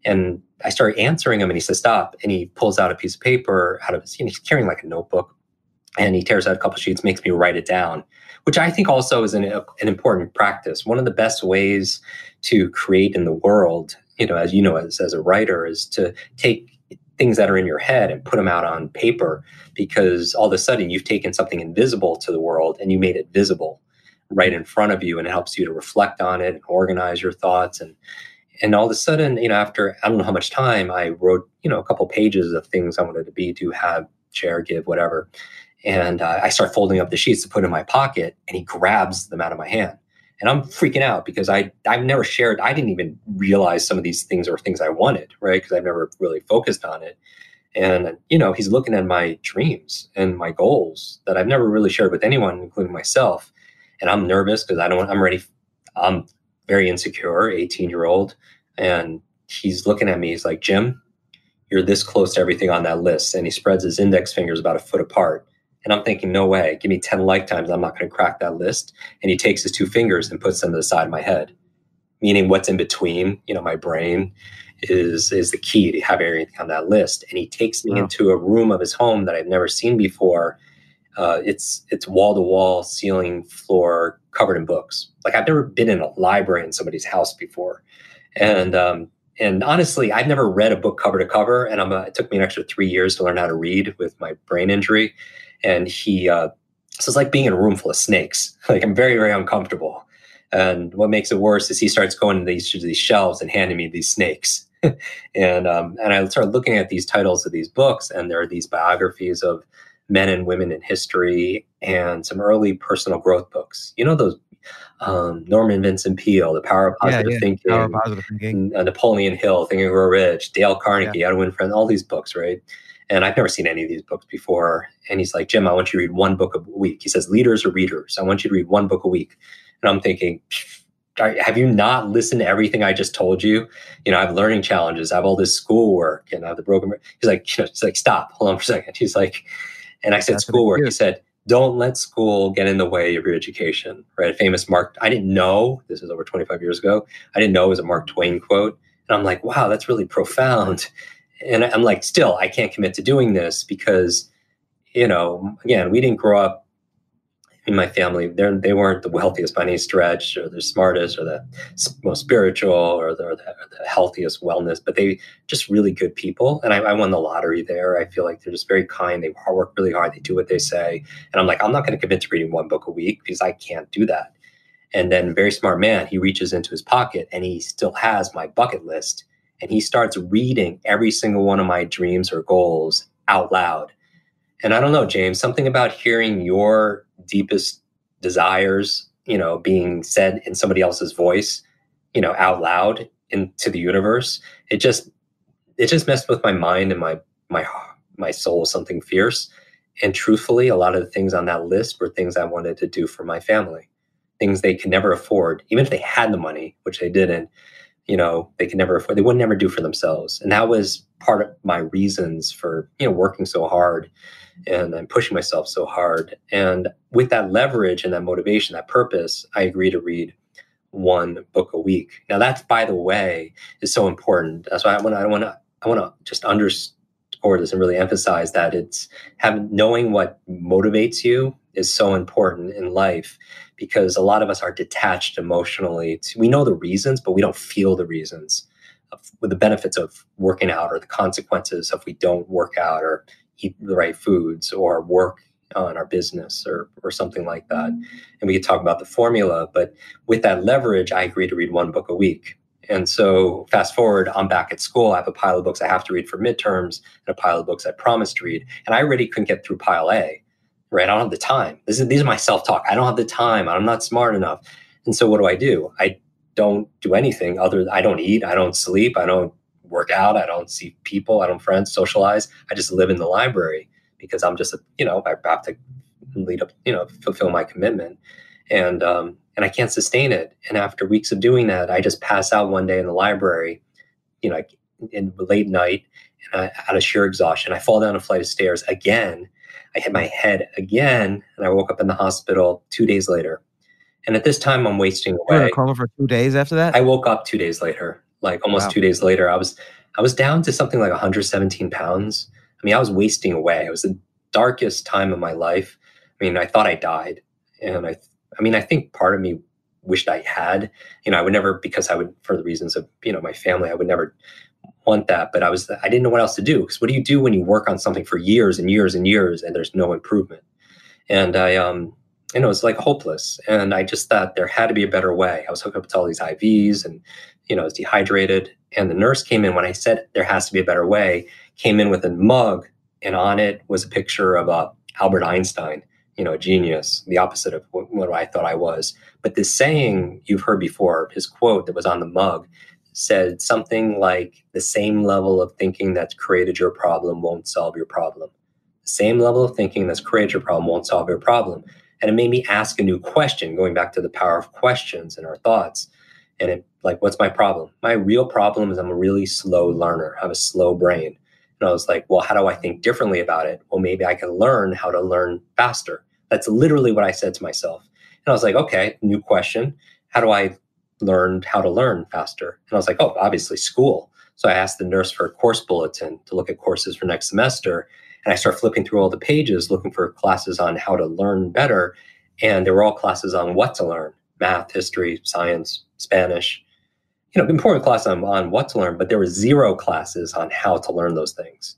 And I started answering him and he says, stop. And he pulls out a piece of paper out of his, you know, he's carrying like a notebook and he tears out a couple sheets, makes me write it down, which I think also is an, an important practice. One of the best ways to create in the world, you know, as you know, as, as a writer, is to take things that are in your head and put them out on paper because all of a sudden you've taken something invisible to the world and you made it visible right in front of you and it helps you to reflect on it and organize your thoughts and and all of a sudden you know after i don't know how much time i wrote you know a couple pages of things i wanted to be to have share give whatever and uh, i start folding up the sheets to put in my pocket and he grabs them out of my hand and i'm freaking out because i i've never shared i didn't even realize some of these things are things i wanted right because i've never really focused on it and you know he's looking at my dreams and my goals that i've never really shared with anyone including myself and I'm nervous because I don't. I'm ready. I'm very insecure, 18 year old, and he's looking at me. He's like, Jim, you're this close to everything on that list, and he spreads his index fingers about a foot apart. And I'm thinking, no way. Give me 10 lifetimes. I'm not going to crack that list. And he takes his two fingers and puts them to the side of my head, meaning what's in between, you know, my brain is is the key to have everything on that list. And he takes me wow. into a room of his home that I've never seen before uh, it's it's wall to wall, ceiling, floor, covered in books. Like I've never been in a library in somebody's house before, and um, and honestly, I've never read a book cover to cover. And I'm a, it took me an extra three years to learn how to read with my brain injury. And he, uh, so it's like being in a room full of snakes. Like I'm very very uncomfortable. And what makes it worse is he starts going to these, to these shelves and handing me these snakes. and um, and I started looking at these titles of these books, and there are these biographies of men and women in history and some early personal growth books. You know those um, Norman Vincent Peale, The Power of Positive yeah, yeah. Thinking, Power of Positive Thinking. Uh, Napoleon Hill, Thinking and Grow Rich, Dale Carnegie, yeah. How to Win Friends, all these books, right? And I've never seen any of these books before. And he's like, Jim, I want you to read one book a week. He says, leaders are readers. I want you to read one book a week. And I'm thinking, have you not listened to everything I just told you? You know, I have learning challenges. I have all this schoolwork and I have the broken. He's like, you know, he's like, stop, hold on for a second. He's like, and I said That's schoolwork. He said, don't let school get in the way of your education. Right? A famous Mark, I didn't know, this is over 25 years ago. I didn't know it was a Mark Twain quote. And I'm like, wow, that's really profound. And I'm like, still, I can't commit to doing this because, you know, again, we didn't grow up in my family, they weren't the wealthiest by any stretch, or the smartest, or the most spiritual, or the, or the, healthiest wellness, but they just really good people. And I, I, won the lottery there. I feel like they're just very kind. They work really hard. They do what they say. And I'm like, I'm not going to commit to reading one book a week because I can't do that. And then, very smart man, he reaches into his pocket and he still has my bucket list. And he starts reading every single one of my dreams or goals out loud. And I don't know, James, something about hearing your deepest desires, you know, being said in somebody else's voice, you know, out loud into the universe. It just it just messed with my mind and my my my soul something fierce. And truthfully, a lot of the things on that list were things I wanted to do for my family, things they could never afford, even if they had the money, which they didn't. You know, they could never afford. They would never do for themselves, and that was part of my reasons for you know working so hard and I'm pushing myself so hard. And with that leverage and that motivation, that purpose, I agree to read one book a week. Now, that's by the way is so important. That's why. I want to. I want to just underscore this and really emphasize that it's having knowing what motivates you is so important in life because a lot of us are detached emotionally. We know the reasons, but we don't feel the reasons of, with the benefits of working out or the consequences if we don't work out or eat the right foods or work on our business or or something like that. And we could talk about the formula, but with that leverage, I agree to read one book a week. And so fast forward, I'm back at school. I have a pile of books I have to read for midterms and a pile of books I promised to read. And I already couldn't get through pile A, right? I don't have the time. This is, these are my self-talk. I don't have the time. I'm not smart enough. And so what do I do? I don't do anything other I don't eat, I don't sleep, I don't work out, I don't see people, I don't friends, socialize. I just live in the library because I'm just, a, you know, I have to lead up, you know, fulfill my commitment. And, um, and I can't sustain it. And after weeks of doing that, I just pass out one day in the library, you know, in late night, and I, out of sheer exhaustion, I fall down a flight of stairs again. I hit my head again, and I woke up in the hospital two days later. And at this time, I'm wasting away. You were in a coma for two days after that. I woke up two days later, like almost wow. two days later. I was I was down to something like 117 pounds. I mean, I was wasting away. It was the darkest time of my life. I mean, I thought I died. And I, I mean, I think part of me wished I had, you know, I would never, because I would, for the reasons of, you know, my family, I would never want that. But I was, I didn't know what else to do. Because what do you do when you work on something for years and years and years and there's no improvement? And I, um, you know, it's like hopeless. And I just thought there had to be a better way. I was hooked up to all these IVs and, you know, I was dehydrated. And the nurse came in when I said there has to be a better way came in with a mug, and on it was a picture of uh, Albert Einstein, you know, a genius, the opposite of what, what I thought I was. But this saying you've heard before, his quote that was on the mug said something like, The same level of thinking that's created your problem won't solve your problem. The same level of thinking that's created your problem won't solve your problem. And it made me ask a new question, going back to the power of questions and our thoughts. And it, like, what's my problem? My real problem is I'm a really slow learner. I have a slow brain. And I was like, well, how do I think differently about it? Well, maybe I can learn how to learn faster. That's literally what I said to myself. And I was like, okay, new question. How do I learn how to learn faster? And I was like, oh, obviously school. So I asked the nurse for a course bulletin to look at courses for next semester. And I start flipping through all the pages looking for classes on how to learn better. And they were all classes on what to learn math, history, science, Spanish you know, important class on, on what to learn, but there were zero classes on how to learn those things,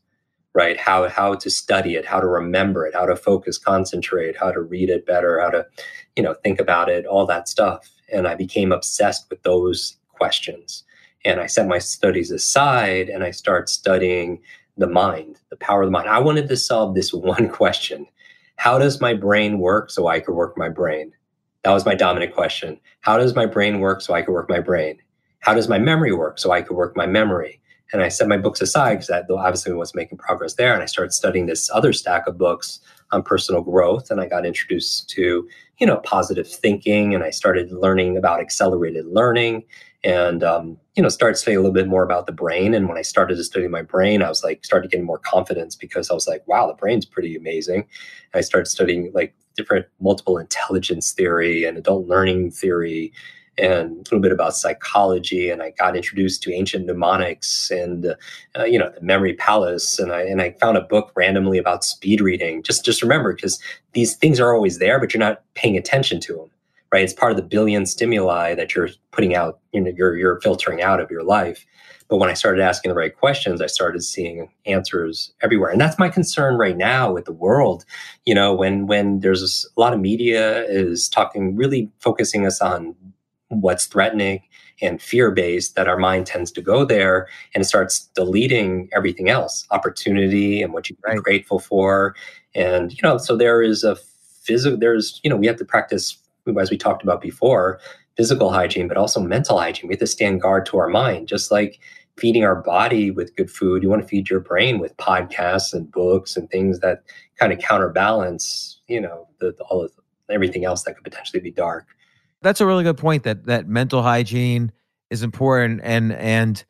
right? How how to study it, how to remember it, how to focus, concentrate, how to read it better, how to, you know, think about it, all that stuff. And I became obsessed with those questions. And I set my studies aside and I start studying the mind, the power of the mind. I wanted to solve this one question. How does my brain work so I could work my brain? That was my dominant question. How does my brain work so I could work my brain? how does my memory work so I could work my memory? And I set my books aside because I obviously was making progress there. And I started studying this other stack of books on personal growth. And I got introduced to, you know, positive thinking. And I started learning about accelerated learning and, um, you know, started studying a little bit more about the brain. And when I started to study my brain, I was like, started getting more confidence because I was like, wow, the brain's pretty amazing. And I started studying like different multiple intelligence theory and adult learning theory and a little bit about psychology. And I got introduced to ancient mnemonics and, uh, you know, the memory palace. And I, and I found a book randomly about speed reading. Just, just remember, because these things are always there, but you're not paying attention to them, right? It's part of the billion stimuli that you're putting out, you know, you're, you're filtering out of your life. But when I started asking the right questions, I started seeing answers everywhere. And that's my concern right now with the world. You know, when when there's a lot of media is talking, really focusing us on what's threatening and fear based that our mind tends to go there and it starts deleting everything else opportunity and what you're right. grateful for. And you know so there is a physical there's you know we have to practice as we talked about before physical hygiene but also mental hygiene. We have to stand guard to our mind just like feeding our body with good food. You want to feed your brain with podcasts and books and things that kind of counterbalance you know the, all of everything else that could potentially be dark that's a really good point that that mental hygiene is important and and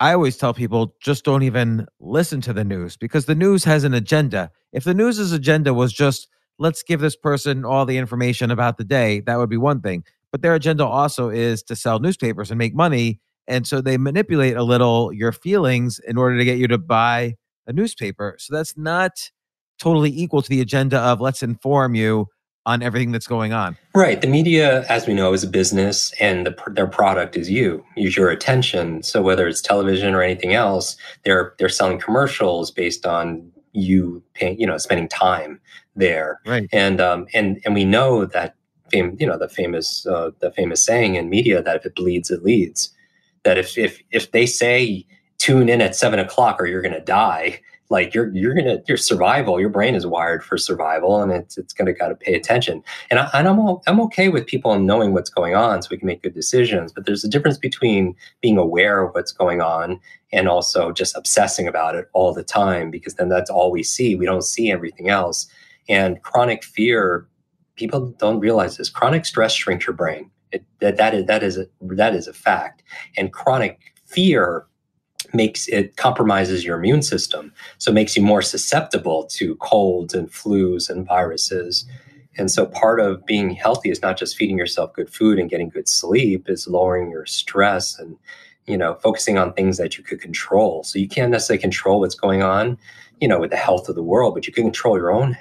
I always tell people just don't even listen to the news because the news has an agenda. If the news's agenda was just let's give this person all the information about the day, that would be one thing. But their agenda also is to sell newspapers and make money. And so they manipulate a little your feelings in order to get you to buy a newspaper. So that's not totally equal to the agenda of let's inform you on everything that's going on. Right. The media, as we know, is a business, and the, their product is you. Use your attention. So whether it's television or anything else, they're they're selling commercials based on you paying, you know, spending time there. Right. And um, and and we know that fame, you know, the famous uh, the famous saying in media that if it bleeds, it leads. That if if if they say tune in at seven o'clock or you're going to die, like you're you're gonna your survival your brain is wired for survival and it's it's gonna gotta pay attention. And, I, and I'm all, I'm okay with people knowing what's going on so we can make good decisions but there's a difference between being aware of what's going on and also just obsessing about it all the time because then that's all we see. We don't see everything else. And chronic fear people don't realize this. Chronic stress shrinks your brain. It, that that is that is a, that is a fact. And chronic fear makes it compromises your immune system. So it makes you more susceptible to colds and flus and viruses. And so part of being healthy is not just feeding yourself good food and getting good sleep is lowering your stress and you know focusing on things that you could control. So you can't necessarily control what's going on you know with the health of the world but you can control your own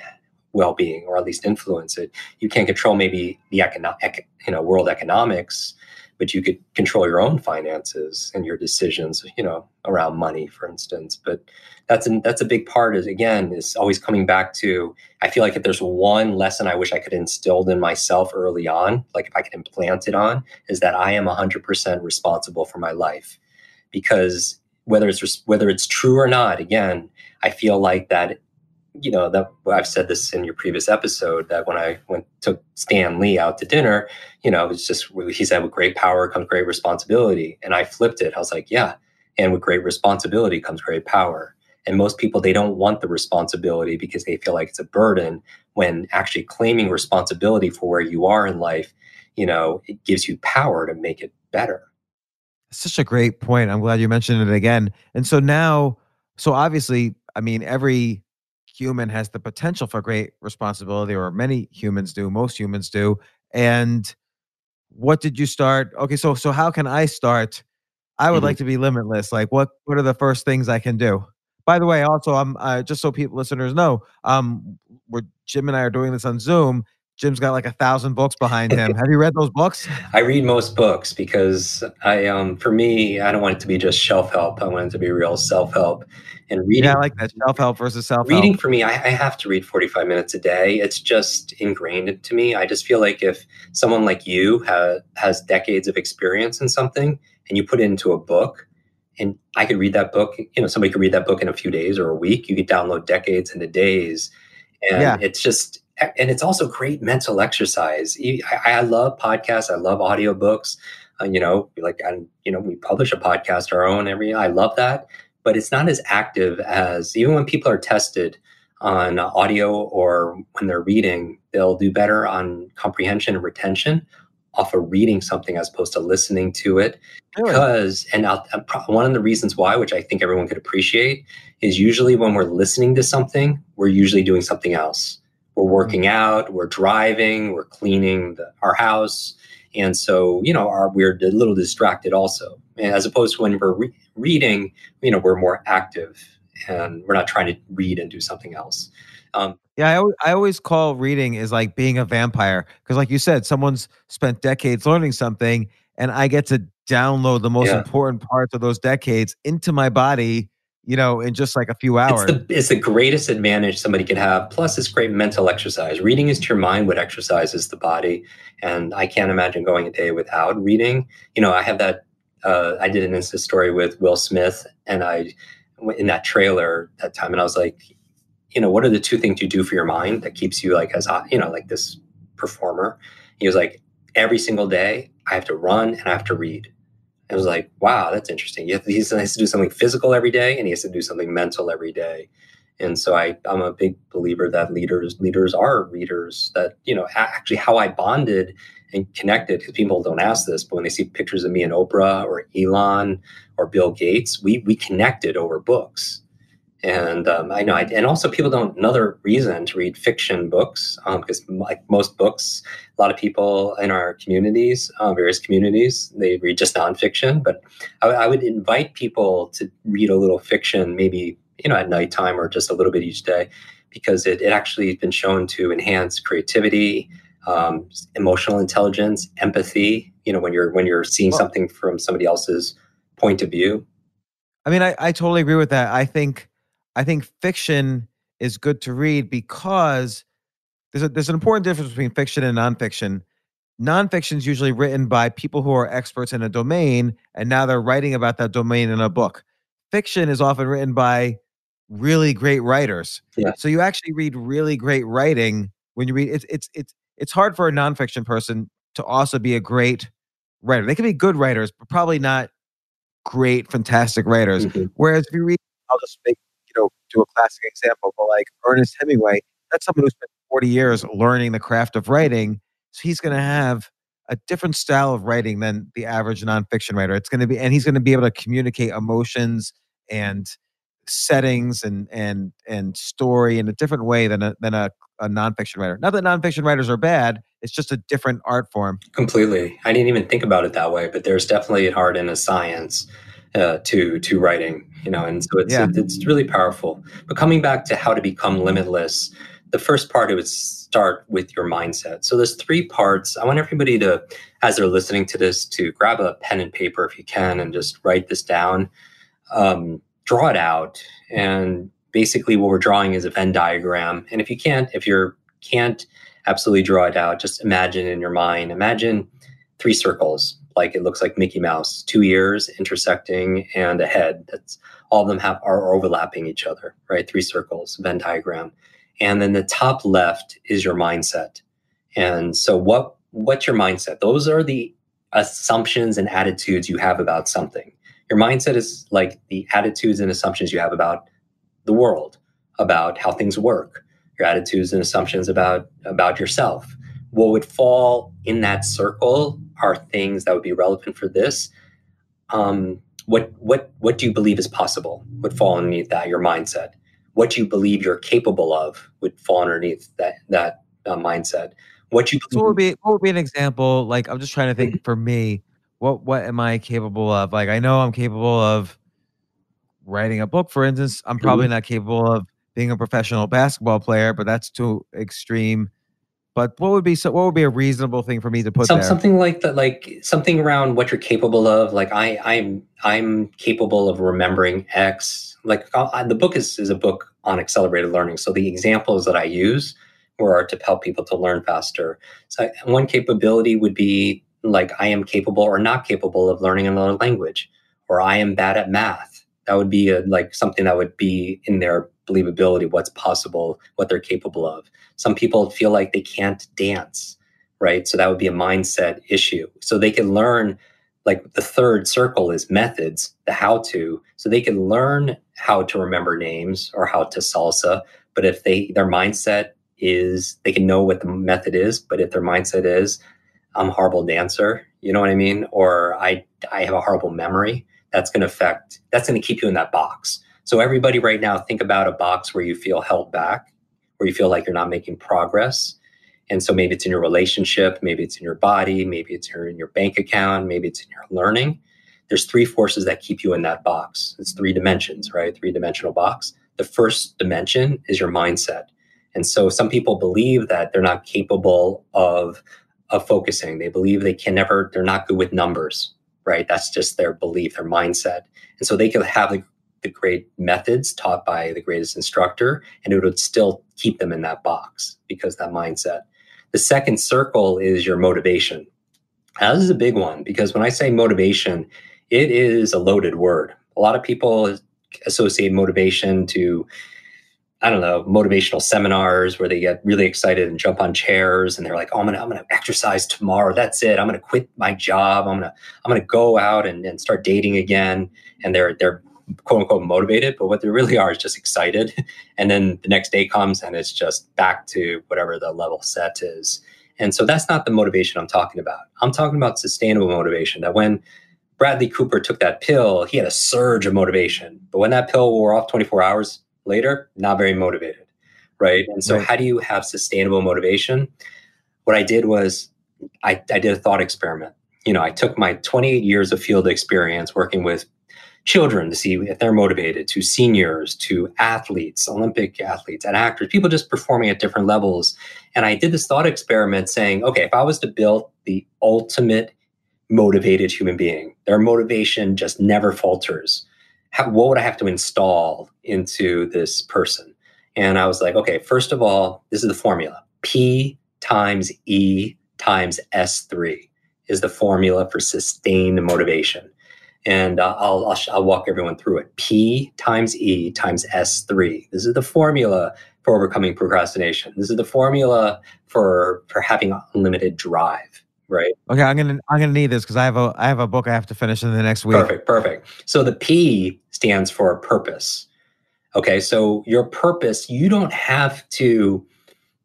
well-being or at least influence it. You can't control maybe the economic you know world economics but you could control your own finances and your decisions, you know, around money, for instance. But that's that's a big part. Is again, is always coming back to. I feel like if there's one lesson I wish I could instilled in myself early on, like if I could implant it on, is that I am 100% responsible for my life, because whether it's whether it's true or not, again, I feel like that you know that I've said this in your previous episode that when I went took Stan Lee out to dinner, you know, it was just he said with great power comes great responsibility, and I flipped it. I was like, yeah, and with great responsibility comes great power. And most people they don't want the responsibility because they feel like it's a burden. When actually claiming responsibility for where you are in life, you know, it gives you power to make it better. Such a great point. I'm glad you mentioned it again. And so now, so obviously, I mean, every human has the potential for great responsibility, or many humans do, most humans do. And what did you start? Okay, so so how can I start? I would mm-hmm. like to be limitless. Like, what what are the first things I can do? By the way, also, I'm uh, just so people listeners know, um, we're Jim and I are doing this on Zoom. Jim's got like a thousand books behind him. Have you read those books? I read most books because I, um, for me, I don't want it to be just shelf help. I want it to be real self help. And reading, yeah, I like that self help versus self help. Reading for me, I, I, have to read forty five minutes a day. It's just ingrained to me. I just feel like if someone like you ha- has decades of experience in something, and you put it into a book, and I could read that book. You know, somebody could read that book in a few days or a week. You could download decades into days, and yeah. it's just and it's also great mental exercise. I, I love podcasts. I love audiobooks. Uh, you know, like, and you know, we publish a podcast our own every. I love that, but it's not as active as even when people are tested on audio or when they're reading, they'll do better on comprehension and retention off of reading something as opposed to listening to it. Because, and I'll, one of the reasons why, which I think everyone could appreciate, is usually when we're listening to something, we're usually doing something else we're working mm-hmm. out, we're driving, we're cleaning the, our house. And so, you know, our, we're a little distracted also. As opposed to when we're re- reading, you know, we're more active and we're not trying to read and do something else. Um, yeah, I, always, I always call reading is like being a vampire because, like you said, someone's spent decades learning something, and I get to download the most yeah. important parts of those decades into my body you know, in just like a few hours. It's the, it's the greatest advantage somebody could have. Plus, it's great mental exercise. Reading is to your mind what exercises the body. And I can't imagine going a day without reading. You know, I have that. Uh, I did an Insta story with Will Smith, and I in that trailer that time, and I was like, you know, what are the two things you do for your mind that keeps you like as you know, like this performer? He was like, every single day I have to run and I have to read. I was like, wow, that's interesting. He has to do something physical every day, and he has to do something mental every day. And so I, I'm a big believer that leaders leaders are readers. That you know, actually, how I bonded and connected because people don't ask this, but when they see pictures of me and Oprah or Elon or Bill Gates, we we connected over books. And um, I know, I, and also people don't. Another reason to read fiction books because, um, like most books, a lot of people in our communities, uh, various communities, they read just nonfiction. But I, I, would invite people to read a little fiction, maybe you know at nighttime or just a little bit each day. because it, it actually has been shown to enhance creativity, um, emotional intelligence, empathy. You know, when you're when you're seeing Well- something from somebody else's point of view. I mean, I, I totally agree with that. I think I think fiction is good to read because there's a, there's an important difference between fiction and nonfiction. Nonfiction is usually written by people who are experts in a domain, and now they're writing about that domain in a book. Fiction is often written by really great writers. Yeah. So you actually read really great writing when you read. It's it's it's it's hard for a nonfiction person to also be a great writer. They can be good writers, but probably not great, fantastic writers. Mhm. Whereas if you read, I'll just make, you know, do a classic example, but like Ernest Hemingway, that's someone who spent 40 years learning the craft of writing. So he's going to have a different style of writing than the average nonfiction writer. It's going to be, and he's going to be able to communicate emotions and settings and and and story in a different way than a than a, a nonfiction writer. Not that nonfiction writers are bad. It's just a different art form. Completely. I didn't even think about it that way, but there's definitely an art and a science uh, to to writing, you know, and so it's Yeah. it's really powerful. But coming back to how to become limitless, the first part it would start with your mindset. So there's three parts. I want everybody to, as they're listening to this, to grab a pen and paper if you can, and just write this down. Um, draw it out, and basically what we're drawing is a Venn diagram. And if you can't, if you're can't absolutely draw it out. Just imagine in your mind. Imagine three circles, like it looks like Mickey Mouse, two ears intersecting and a head. That's all of them have are overlapping each other, right? Three circles, Venn diagram. And then the top left is your mindset. And so what what's your mindset? Those are the assumptions and attitudes you have about something. Your mindset is like the attitudes and assumptions you have about the world, about how things work, your attitudes and assumptions about about yourself. What would fall in that circle are things that would be relevant for this. Um, what what what do you believe is possible would fall underneath that your mindset. What do you believe you're capable of would fall underneath that that uh, mindset. What you So what would be what would be an example? Like I'm just trying to think for me, what what am I capable of? Like I know I'm capable of writing a book, for instance. I'm mm-hmm. probably not capable of being a professional basketball player, but that's too extreme. But what would be so what would be a reasonable thing for me to put Some, there? something like that, like something around what you're capable of. Like I, I'm, I'm capable of remembering X. Like uh, I, the book is is a book on accelerated learning. So the examples that I use were to help people to learn faster. So one capability would be like I am capable or not capable of learning another language, or I am bad at math. That would be a, like something that would be in their believability, what's possible, what they're capable of. Some people feel like they can't dance, right? So that would be a mindset issue. So they can learn, like the third circle is methods, the how to. So they can learn how to remember names or how to salsa. But if they their mindset is they can know what the method is, but if their mindset is I'm a horrible dancer, you know what I mean? Or I I have a horrible memory, that's gonna affect that's gonna keep you in that box. So everybody right now think about a box where you feel held back where you feel like you're not making progress. And so maybe it's in your relationship, maybe it's in your body, maybe it's in your bank account, maybe it's in your learning. There's three forces that keep you in that box. It's three dimensions, right? Three dimensional box. The first dimension is your mindset. And so some people believe that they're not capable of, of focusing. They believe they can never, they're not good with numbers, right? That's just their belief, their mindset. And so they could have the the great methods taught by the greatest instructor, and it would still keep them in that box because that mindset. The second circle is your motivation. Now, this is a big one because when I say motivation, it is a loaded word. A lot of people associate motivation to, I don't know, motivational seminars where they get really excited and jump on chairs and they're like, "Oh, I'm gonna, I'm gonna exercise tomorrow. That's it. I'm gonna quit my job. I'm gonna, I'm gonna go out and, and start dating again." And they're they're quote unquote motivated, but what they really are is just excited. And then the next day comes and it's just back to whatever the level set is. And so that's not the motivation I'm talking about. I'm talking about sustainable motivation that when Bradley Cooper took that pill, he had a surge of motivation. But when that pill wore off 24 hours later, not very motivated. Right. And so, Right. how do you have sustainable motivation? What I did was I, I did a thought experiment. You know, I took my 28 years of field experience working with children to see if they're motivated, to seniors, to athletes, Olympic athletes, and actors, people just performing at different levels. And I did this thought experiment saying, okay, if I was to build the ultimate motivated human being, their motivation just never falters. How, what would I have to install into this person? And I was like, okay, first of all, this is the formula P times E times S3 is the formula for sustained motivation and uh, I'll, I'll, I'll walk everyone through it. P times E times S3. This is the formula for overcoming procrastination. This is the formula for for having unlimited drive. Right. Okay, I'm gonna I'm gonna need this because I have a I have a book I have to finish in the next week. Perfect, perfect. So the P stands for purpose. Okay, so your purpose, you don't have to.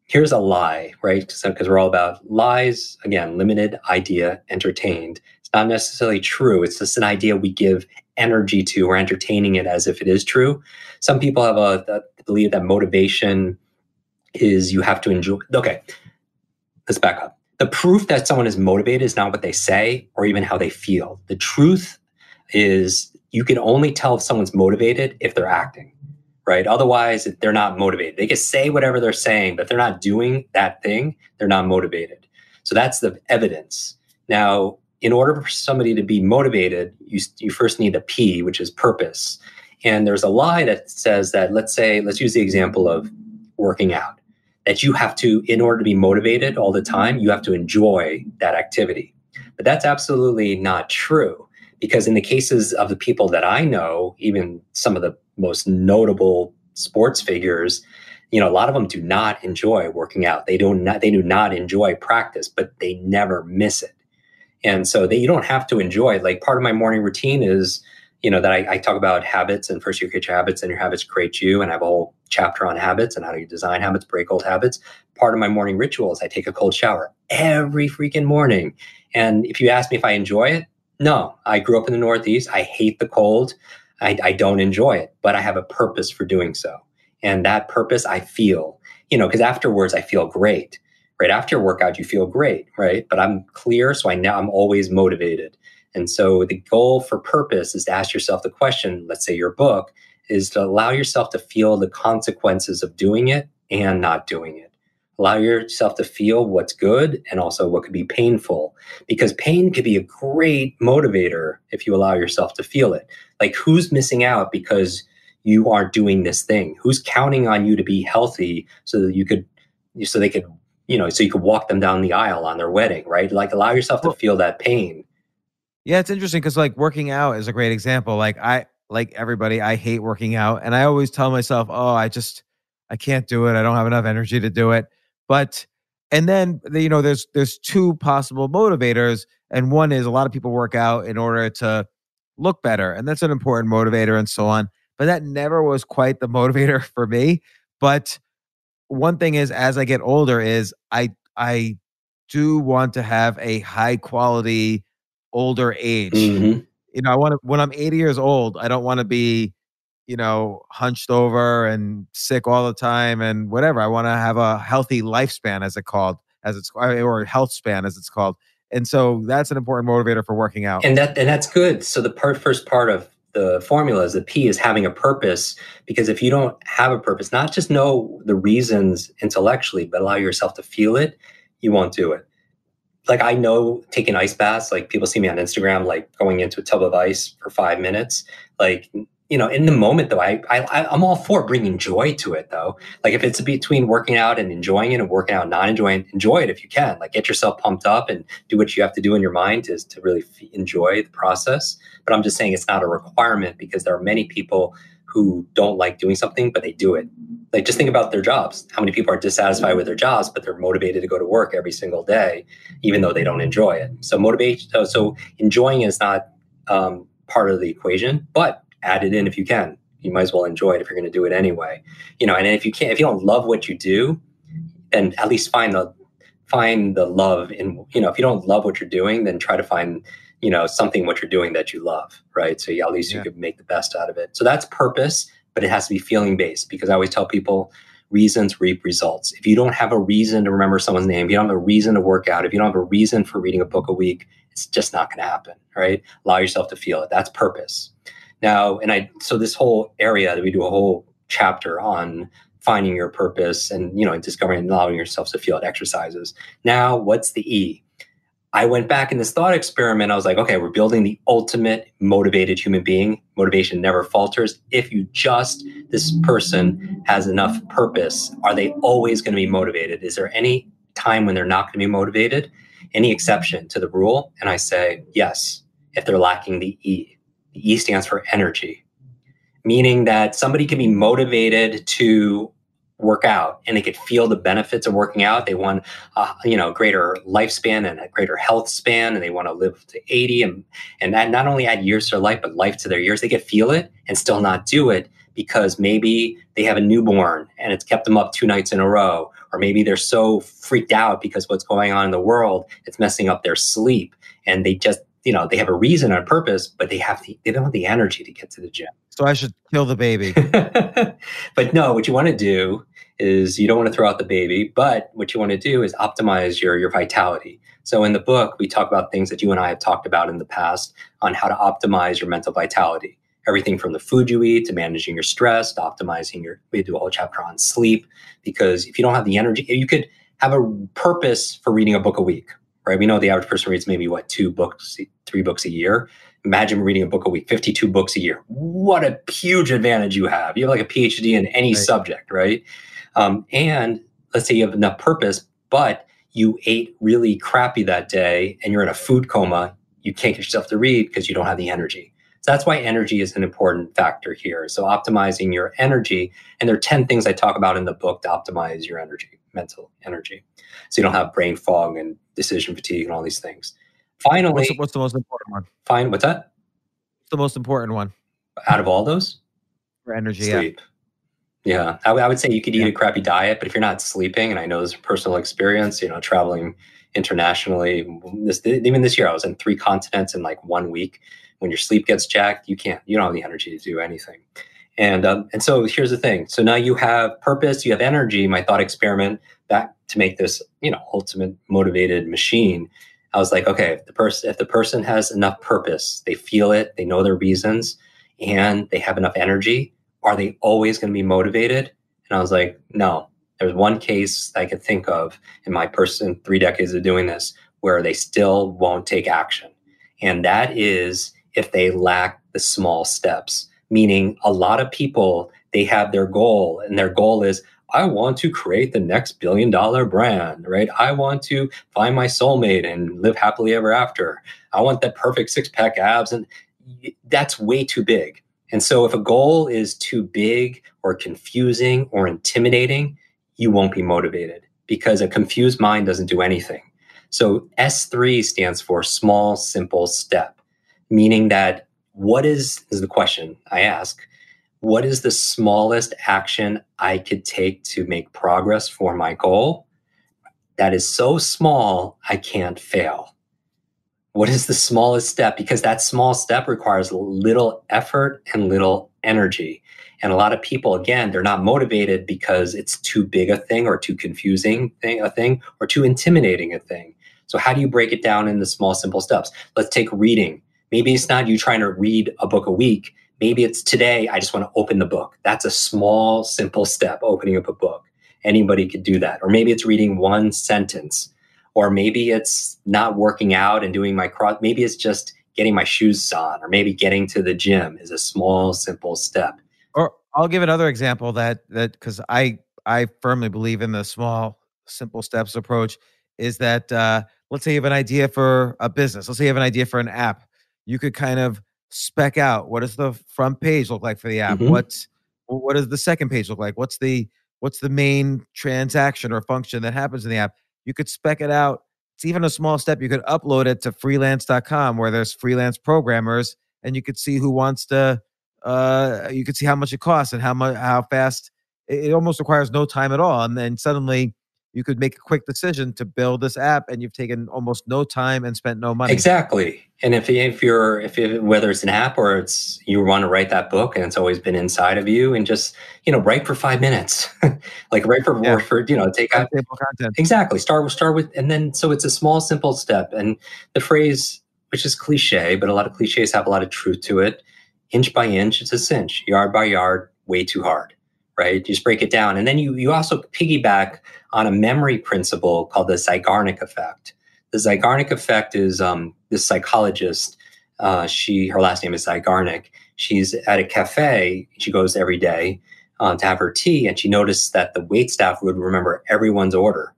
Here's a lie, right? Because we're all about lies. Again, limited, idea, entertained It's not necessarily true. It's just an idea we give energy to. We're entertaining it as if it is true. Some people have a, a believe that motivation is you have to enjoy. Okay, let's back up. The proof that someone is motivated is not what they say or even how they feel. The truth is you can only tell if someone's motivated if they're acting, right? Otherwise, they're not motivated. They can say whatever they're saying, but they're not doing that thing, they're not motivated. So that's the evidence. Now, in order for somebody to be motivated, you, you first need a P, which is purpose. And there's a lie that says that, let's say, let's use the example of working out, that you have to, in order to be motivated all the time, you have to enjoy that activity. But that's absolutely not true because in the cases of the people that I know, even some of the most notable sports figures, you know, a lot of them do not enjoy working out. They don't they do not enjoy practice, but they never miss it. And so that you don't have to enjoy. Like part of my morning routine is, you know, that I, I talk about habits and first you create your habits and your habits create you. And I have a whole chapter on habits and how to design habits, break old habits. Part of my morning ritual is I take a cold shower every freaking morning. And if you ask me if I enjoy it, no, I grew up in the Northeast. I hate the cold. I, I don't enjoy it, but I have a purpose for doing so. And that purpose I feel, you know, because afterwards I feel great right after your workout you feel great right but i'm clear so i know i'm always motivated and so the goal for purpose is to ask yourself the question let's say your book is to allow yourself to feel the consequences of doing it and not doing it allow yourself to feel what's good and also what could be painful because pain could be a great motivator if you allow yourself to feel it like who's missing out because you aren't doing this thing who's counting on you to be healthy so that you could so they could you know, so you could walk them down the aisle on their wedding, right? Like allow yourself to feel that pain. Yeah, it's interesting because like working out is a great example. Like I like everybody, I hate working out. And I always tell myself, oh, I just I can't do it. I don't have enough energy to do it. But and then you know, there's there's two possible motivators. And one is a lot of people work out in order to look better. And that's an important motivator and so on. But that never was quite the motivator for me. But one thing is as I get older is I I do want to have a high quality older age. Mm-hmm. You know, I want to when I'm 80 years old, I don't want to be, you know, hunched over and sick all the time and whatever. I want to have a healthy lifespan as it called as it's or health span as it's called. And so that's an important motivator for working out. And that and that's good. So the part, first part of the formula is the P is having a purpose. Because if you don't have a purpose, not just know the reasons intellectually, but allow yourself to feel it, you won't do it. Like I know taking ice baths, like people see me on Instagram, like going into a tub of ice for five minutes. Like you know, in the moment though, I, I I'm all for bringing joy to it though. Like if it's between working out and enjoying it and working out not enjoying, enjoy it if you can. Like get yourself pumped up and do what you have to do in your mind to to really f- enjoy the process. But I'm just saying it's not a requirement because there are many people who don't like doing something but they do it. Like just think about their jobs. How many people are dissatisfied with their jobs but they're motivated to go to work every single day even though they don't enjoy it. So motivation. So enjoying is not um, part of the equation, but add it in if you can. You might as well enjoy it if you're going to do it anyway. You know, and if you can't, if you don't love what you do, then at least find the find the love in. You know, if you don't love what you're doing, then try to find you know something what you're doing that you love, right? So yeah, at least yeah. you could make the best out of it. So that's purpose, but it has to be feeling based because I always tell people reasons reap results. If you don't have a reason to remember someone's name, if you don't have a reason to work out, if you don't have a reason for reading a book a week, it's just not going to happen, right? Allow yourself to feel it. That's purpose. Now, and I, so this whole area that we do a whole chapter on finding your purpose and, you know, discovering and allowing yourself to feel it exercises. Now, what's the E? I went back in this thought experiment. I was like, okay, we're building the ultimate motivated human being. Motivation never falters. If you just, this person has enough purpose, are they always going to be motivated? Is there any time when they're not going to be motivated? Any exception to the rule? And I say, yes, if they're lacking the E. The E stands for energy, meaning that somebody can be motivated to work out and they could feel the benefits of working out. They want, uh, you know, greater lifespan and a greater health span, and they want to live to 80 and, and that not only add years to their life, but life to their years. They could feel it and still not do it because maybe they have a newborn and it's kept them up two nights in a row. Or maybe they're so freaked out because what's going on in the world, it's messing up their sleep. And they just, you know, they have a reason and a purpose, but they have the, they don't have the energy to get to the gym. So I should kill the baby. but no, what you want to do is you don't want to throw out the baby, but what you want to do is optimize your your vitality. So in the book, we talk about things that you and I have talked about in the past on how to optimize your mental vitality. Everything from the food you eat to managing your stress to optimizing your we do a whole chapter on sleep because if you don't have the energy, you could have a purpose for reading a book a week, right? We know the average person reads maybe what two books, three books a year. Imagine reading a book a week, 52 books a year. What a huge advantage you have. You have like a PhD in any right. subject, right? Um, and let's say you have enough purpose, but you ate really crappy that day and you're in a food coma, you can't get yourself to read because you don't have the energy. So that's why energy is an important factor here. So optimizing your energy, and there are 10 things I talk about in the book to optimize your energy, mental energy. So you don't have brain fog and decision fatigue and all these things. Finally, what's the, what's the most important one? Fine, what's that? What's the most important one? Out of all those? For energy, sleep. Yeah. Yeah, I, I would say you could eat yeah. a crappy diet, but if you're not sleeping, and I know this personal experience, you know, traveling internationally, this even this year, I was in three continents in like one week. When your sleep gets jacked, you can't, you don't have the energy to do anything. And um, and so here's the thing. So now you have purpose, you have energy. My thought experiment back to make this, you know, ultimate motivated machine. I was like, okay, if the person if the person has enough purpose, they feel it, they know their reasons, and they have enough energy, are they always going to be motivated? And I was like, no. There's one case I could think of in my person three decades of doing this where they still won't take action. And that is if they lack the small steps, meaning a lot of people, they have their goal and their goal is, I want to create the next billion dollar brand, right? I want to find my soulmate and live happily ever after. I want that perfect six pack abs. And that's way too big. And so if a goal is too big or confusing or intimidating, you won't be motivated because a confused mind doesn't do anything. So S3 stands for small, simple step, meaning that what is, is the question I ask, what is the smallest action I could take to make progress for my goal that is so small I can't fail? What is the smallest step? Because that small step requires little effort and little energy. And a lot of people, again, they're not motivated because it's too big a thing or too confusing thing, a thing or too intimidating a thing. So how do you break it down into small, simple steps? Let's take reading. Maybe it's not you trying to read a book a week. Maybe it's today, I just want to open the book. That's a small, simple step, opening up a book. Anybody could do that. Or maybe it's reading one sentence or maybe it's not working out and doing my cross maybe it's just getting my shoes on or maybe getting to the gym is a small simple step. Or i'll give another example that that because i i firmly believe in the small simple steps approach is that uh, let's say you have an idea for a business let's say you have an idea for an app. You could kind of spec out what does the front page look like for the app? Mm-hmm. what's what does the second page look like? What's the what's the main transaction or function that happens in the app you could spec it out. It's even a small step. You could upload it to freelance.com where there's freelance programmers and you could see who wants to uh you could see how much it costs and how much how fast it, it almost requires no time at all. And then suddenly you could make a quick decision to build this app and you've taken almost no time and spent no money. Exactly and if, if you're if it, whether it's an app or it's you want to write that book and it's always been inside of you and just you know write for five minutes. Like write for yeah. for you know take out content. Exactly start with start with and then so it's a small simple step and the phrase which is cliche but a lot of cliches have a lot of truth to it inch by inch, it's a cinch, yard by yard, way too hard, right? You just break it down. And then you, you also piggyback on a memory principle called the Zeigarnik effect. The Zeigarnik effect is um, this psychologist, uh, she, her last name is Zeigarnik. She's at a cafe. She goes every day um, to have her tea, and she noticed that the wait staff would remember everyone's order,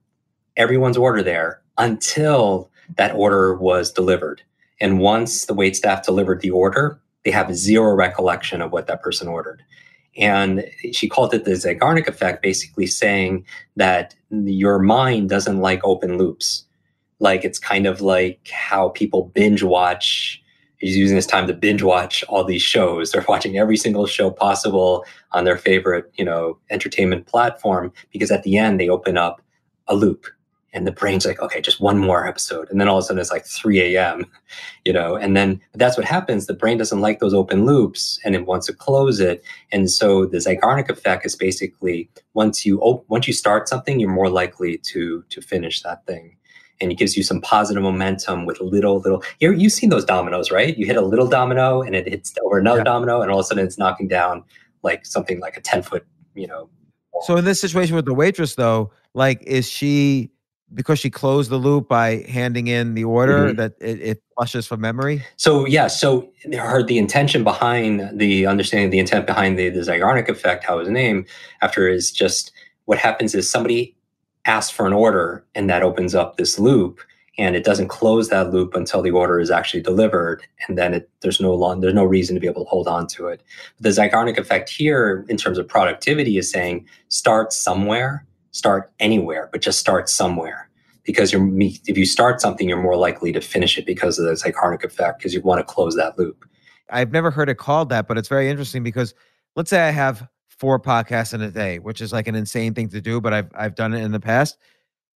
everyone's order there until that order was delivered. And once the wait staff delivered the order, they have zero recollection of what that person ordered. And she called it the Zeigarnik effect, basically saying that your mind doesn't like open loops. Like it's kind of like how people binge watch. He's using this time to binge watch all these shows. They're watching every single show possible on their favorite, you know, entertainment platform because at the end they open up a loop and the brain's like, okay, just one more episode. And then all of a sudden it's like 3 a.m., you know, and then that's what happens. The brain doesn't like those open loops and it wants to close it. And so the Zeigarnik effect is basically once you op- once you start something, you're more likely to to finish that thing. And it gives you some positive momentum with little, little. You you've seen those dominoes, right? You hit a little domino and it hits over another yeah. domino, and all of a sudden it's knocking down like something like a 10 foot, you know. So in this situation with the waitress, though, like, is she because she closed the loop by handing in the order mm-hmm. that it, it, flushes from memory? So yeah, so her the intention behind the understanding the intent behind the, the Zeigarnik effect, how it was named after is just what happens is somebody asks for an order and that opens up this loop and it doesn't close that loop until the order is actually delivered and then it, there's no long there's no reason to be able to hold on to it the Zeigarnik effect here in terms of productivity is saying start somewhere start anywhere, but just start somewhere. Because you're, if you start something, you're more likely to finish it because of the Zeigarnik effect, because you want to close that loop. I've never heard it called that, but it's very interesting because let's say I have four podcasts in a day, which is like an insane thing to do, but I've I've done it in the past.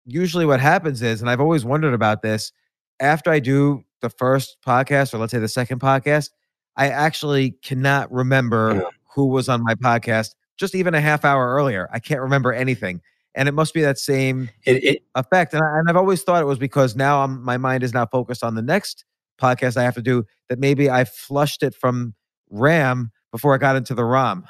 Usually what happens is, and I've always wondered about this, after I do the first podcast, or let's say the second podcast, I actually cannot remember yeah. who was on my podcast just even a half hour earlier. I can't remember anything and it must be that same it, it, effect. And, I, and I've always thought it was because now I'm, my mind is now focused on the next podcast I have to do. That maybe I flushed it from RAM before I got into the ROM.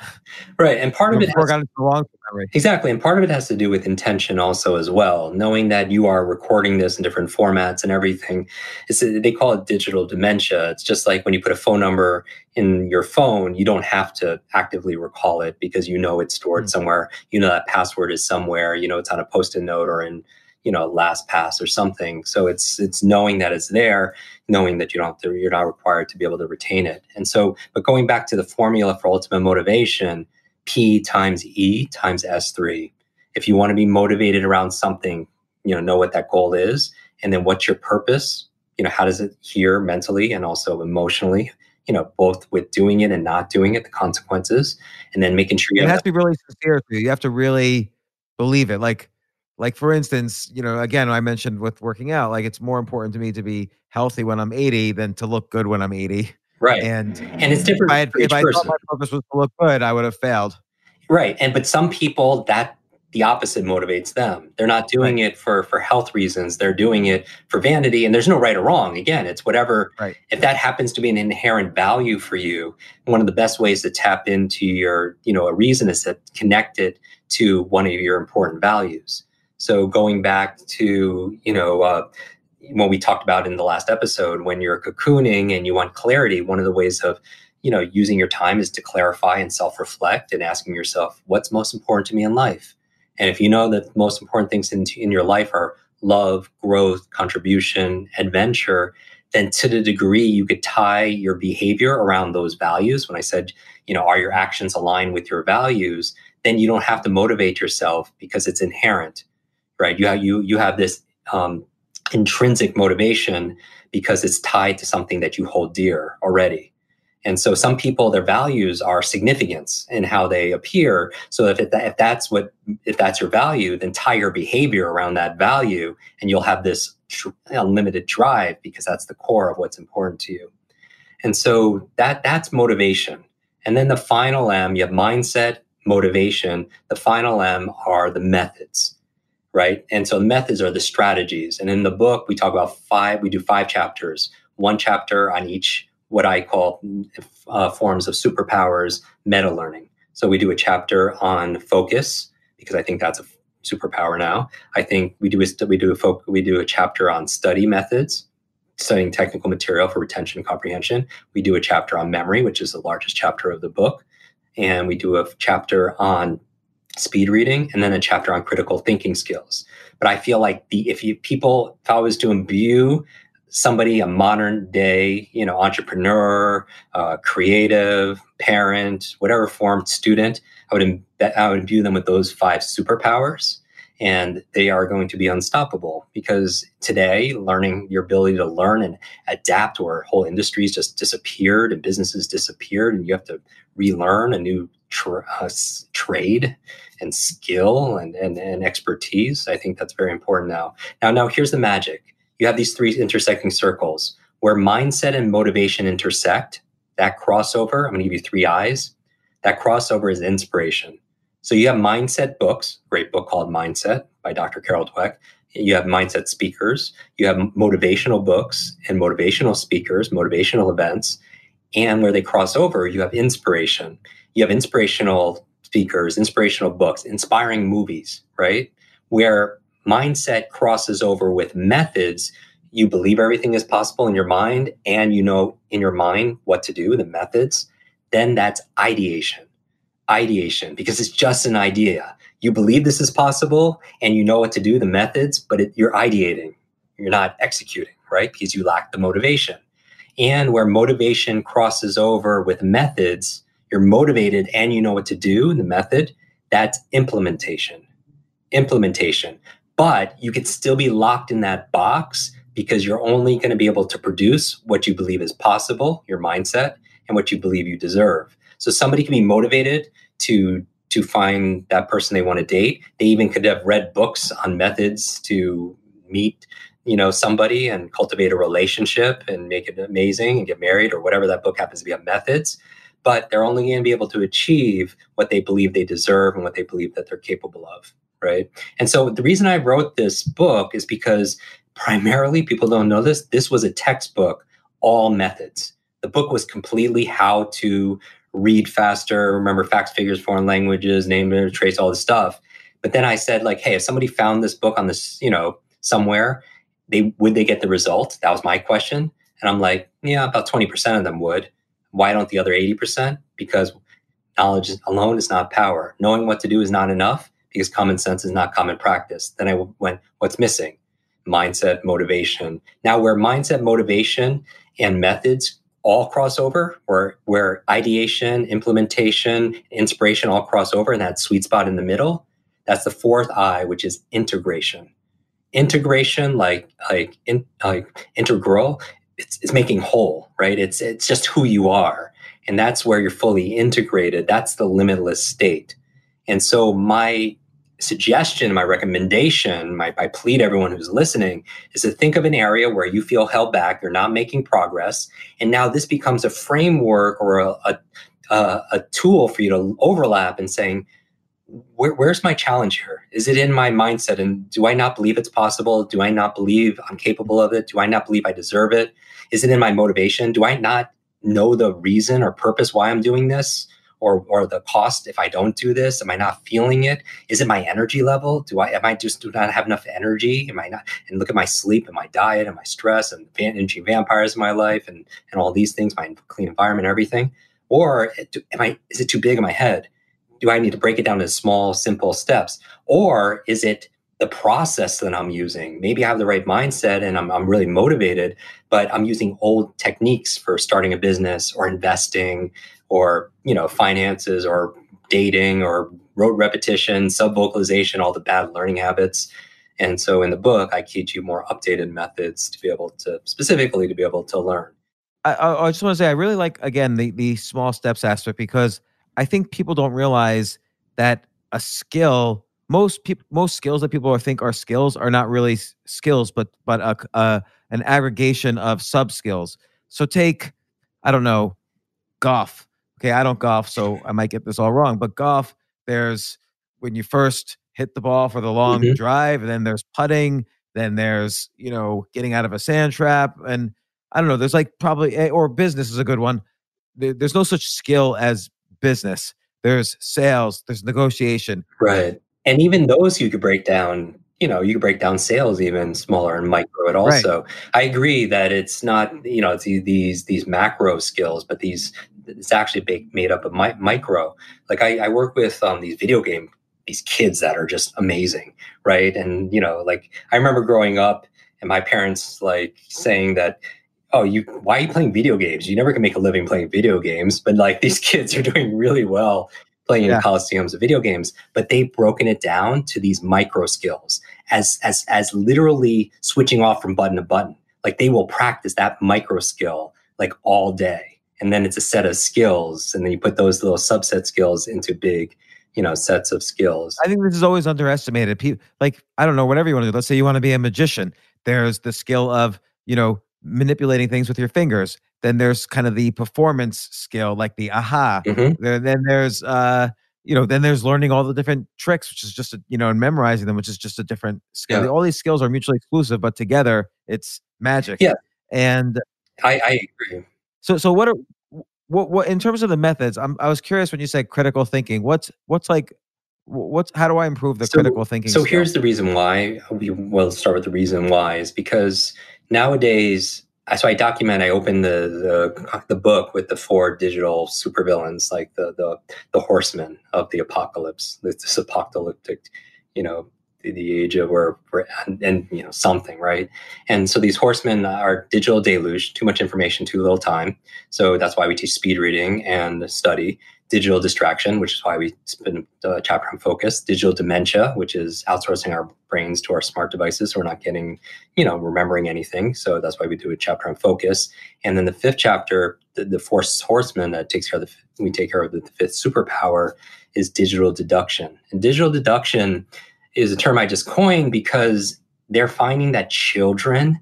Right, and part of it before has, I got into the long memory. Exactly, and part of it has to do with intention also as well. Knowing that you are recording this in different formats and everything. It's, they call it digital dementia. It's just like when you put a phone number in your phone, you don't have to actively recall it because you know it's stored mm-hmm. somewhere. You know that password is somewhere. You know it's on a post-it note or in you know LastPass or something. So it's it's knowing that it's there knowing that you don't you're not required to be able to retain it. And so but going back to the formula for ultimate motivation p times e times s3 if you want to be motivated around something you know know what that goal is and then what's your purpose you know how does it hear mentally and also emotionally you know both with doing it and not doing it the consequences and then making sure you it has to be really sincere you have to really believe it. Like like for instance, you know, again, I mentioned with working out, like it's more important to me to be healthy when I'm 80 than to look good when I'm 80. Right. And and it's different. If I, had, if I thought my purpose was to look good, I would have failed. Right. And but some people that the opposite motivates them. They're not doing right. it for for health reasons. They're doing it for vanity. And there's no right or wrong. Again, it's whatever. Right. If that happens to be an inherent value for you, one of the best ways to tap into your, you know, a reason is to connect it to one of your important values. So going back to, you know, uh, when we talked about in the last episode, when you're cocooning and you want clarity, one of the ways of, you know, using your time is to clarify and self-reflect and asking yourself, what's most important to me in life? And if you know that the most important things in, in your life are love, growth, contribution, adventure, then to the degree you could tie your behavior around those values, when I said, you know, are your actions aligned with your values, then you don't have to motivate yourself because it's inherent right? You have you you have this um, intrinsic motivation because it's tied to something that you hold dear already. And so some people, their values are significance in how they appear. So if, it, if that's what, if that's your value, then tie your behavior around that value and you'll have this tr- unlimited drive because that's the core of what's important to you. And so that, that's motivation. And then the final M, you have mindset, motivation. The final M are the methods right? And so methods are the strategies. And in the book, we talk about five, we do five chapters, one chapter on each what I call uh, forms of superpowers meta learning. So we do a chapter on focus because I think that's a superpower now. I think we do a we do a fo- we do a chapter on study methods, studying technical material for retention and comprehension. We do a chapter on memory, which is the largest chapter of the book, and we do a chapter on speed reading and then a chapter on critical thinking skills. But I feel like the if you people if I was to imbue somebody a modern day you know entrepreneur uh, creative parent whatever form student i would i would imbue them with those five superpowers and they are going to be unstoppable because today learning your ability to learn and adapt where whole industries just disappeared and businesses disappeared and you have to relearn a new uh, trade and skill and, and, and expertise i think that's very important now now now here's the magic you have these three intersecting circles where mindset and motivation intersect that crossover i'm going to give you three eyes that crossover is inspiration so you have mindset books, great book called Mindset by Dr. Carol Dweck. You have mindset speakers. You have motivational books and motivational speakers, motivational events. And where they cross over, you have inspiration. You have inspirational speakers, inspirational books, inspiring movies, right? Where mindset crosses over with methods, you believe everything is possible in your mind and you know in your mind what to do, the methods, then that's ideation ideation because it's just an idea. You believe this is possible and you know what to do, the methods, but it, you're ideating. You're not executing, right? Because you lack the motivation. And where motivation crosses over with methods, you're motivated and you know what to do, the method, that's implementation. Implementation. But you could still be locked in that box because you're only going to be able to produce what you believe is possible, your mindset, and what you believe you deserve. So somebody can be motivated to to find that person they want to date. They even could have read books on methods to meet, you know, somebody and cultivate a relationship and make it amazing and get married or whatever that book happens to be on methods. But they're only going to be able to achieve what they believe they deserve and what they believe that they're capable of. Right. And so the reason I wrote this book is because primarily people don't know this. This was a textbook, all methods. The book was completely how to read faster, remember facts, figures, foreign languages, name, trace, all this stuff. But then I said, like, hey, if somebody found this book on this, you know, somewhere, they would they get the result? That was my question. And I'm like, yeah, about 20% of them would. Why don't the other 80%? Because knowledge alone is not power. Knowing what to do is not enough because common sense is not common practice. Then I went, what's missing? Mindset, motivation. Now, where mindset, motivation, and methods all crossover where where ideation implementation inspiration all cross over and that sweet spot in the middle that's the fourth i which is integration integration like like in, like integral it's, it's making whole right? It's it's just who you are. And that's where you're fully integrated. That's the limitless state. And so my suggestion, my recommendation, my, I plead everyone who's listening is to think of an area where you feel held back, you're not making progress, and now this becomes a framework or a, a, a, a tool for you to overlap and saying, where, where's my challenge here? Is it in my mindset? And do I not believe it's possible? Do I not believe I'm capable of it? Do I not believe I deserve it? Is it in my motivation? Do I not know the reason or purpose why I'm doing this? or or the cost if I don't do this? Am I not feeling it? Is it my energy level? Do I am I just do not have enough energy? Am I not? And look at my sleep and my diet and my stress and the energy vampires in my life and and all these things, my clean environment, everything. Or am I? Is it too big in my head? Do I need to break it down into small, simple steps? Or is it the process that I'm using. Maybe I have the right mindset and I'm, I'm really motivated, but I'm using old techniques for starting a business or investing or you know finances or dating or rote repetition sub vocalization all the bad learning habits and so in the book i teach you more updated methods to be able to specifically to be able to learn i, I just want to say i really like again the, the small steps aspect because i think people don't realize that a skill most people most skills that people think are skills are not really skills but but a, a an aggregation of sub skills so take i don't know golf okay, I don't golf, so I might get this all wrong, but golf, there's when you first hit the ball for the long mm-hmm. drive, and then there's putting, then there's, you know, getting out of a sand trap. And I don't know. There's like probably eh, or business is a good one. There's no such skill as business. There's sales. There's negotiation. Right. And even those you could break down you know you could break down sales even smaller and micro it also right. i agree that it's not you know it's these these macro skills but these it's actually big, made up of mi- micro like I, I work with um, these video game these kids that are just amazing right and you know like i remember growing up and my parents like saying that oh you why are you playing video games? You never can make a living playing video games but like these mm-hmm. kids are doing really well playing yeah. in coliseums of video games but they've broken it down to these micro skills as as as literally switching off from button to button. Like they will practice that micro skill like all day and then it's a set of skills and then you put those little subset skills into big you know sets of skills. I think this is always underestimated. People like i don't know whatever you want to do let's say you want to be a magician. There's the skill of you know manipulating things with your fingers then there's kind of the performance skill like the aha mm-hmm. then there's uh you know then there's learning all the different tricks which is just a, you know and memorizing them which is just a different skill yeah. all these skills are mutually exclusive but together it's magic yeah and i i agree so so what are what what in terms of the methods I'm, i was curious when you said critical thinking what's what's like what's how do i improve the so, critical thinking so skill? here's the reason why we will start with the reason why is because nowadays so I document. I open the, the the book with the four digital supervillains, like the the the horsemen of the apocalypse, this apocalyptic, you know, the, the age of where and, and, you know something, right? And so these horsemen are digital deluge, too much information, too little time. So that's why we teach speed reading and study digital distraction, which is why we spend a chapter on focus, digital dementia, which is outsourcing our brains to our smart devices. So we're not getting, you know, remembering anything. So that's why we do a chapter on focus. And then the fifth chapter, the, the fourth horseman that takes care of the, we take care of the, the fifth superpower is digital deduction. And digital deduction is a term I just coined because they're finding that children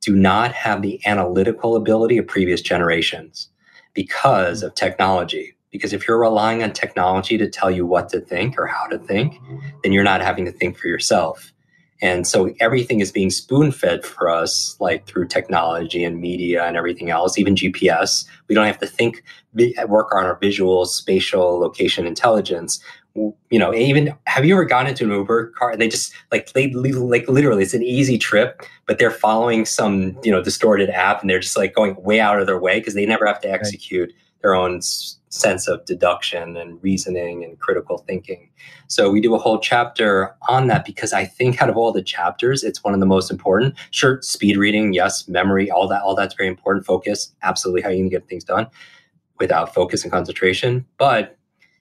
do not have the analytical ability of previous generations because of technology because if you're relying on technology to tell you what to think or how to think, then you're not having to think for yourself. And so everything is being spoon fed for us, like through technology and media and everything else, even GPS. We don't have to think, work on our visual, spatial, location intelligence. You know, even have you ever gone into an Uber car and they just like they like literally it's an easy trip, but they're following some you know distorted app and they're just like going way out of their way because they never have to execute their own sense of deduction and reasoning and critical thinking. So we do a whole chapter on that because I think out of all the chapters, it's one of the most important. Sure, speed reading, yes, memory, all that, all that's very important. Focus, absolutely how you can get things done without focus and concentration. But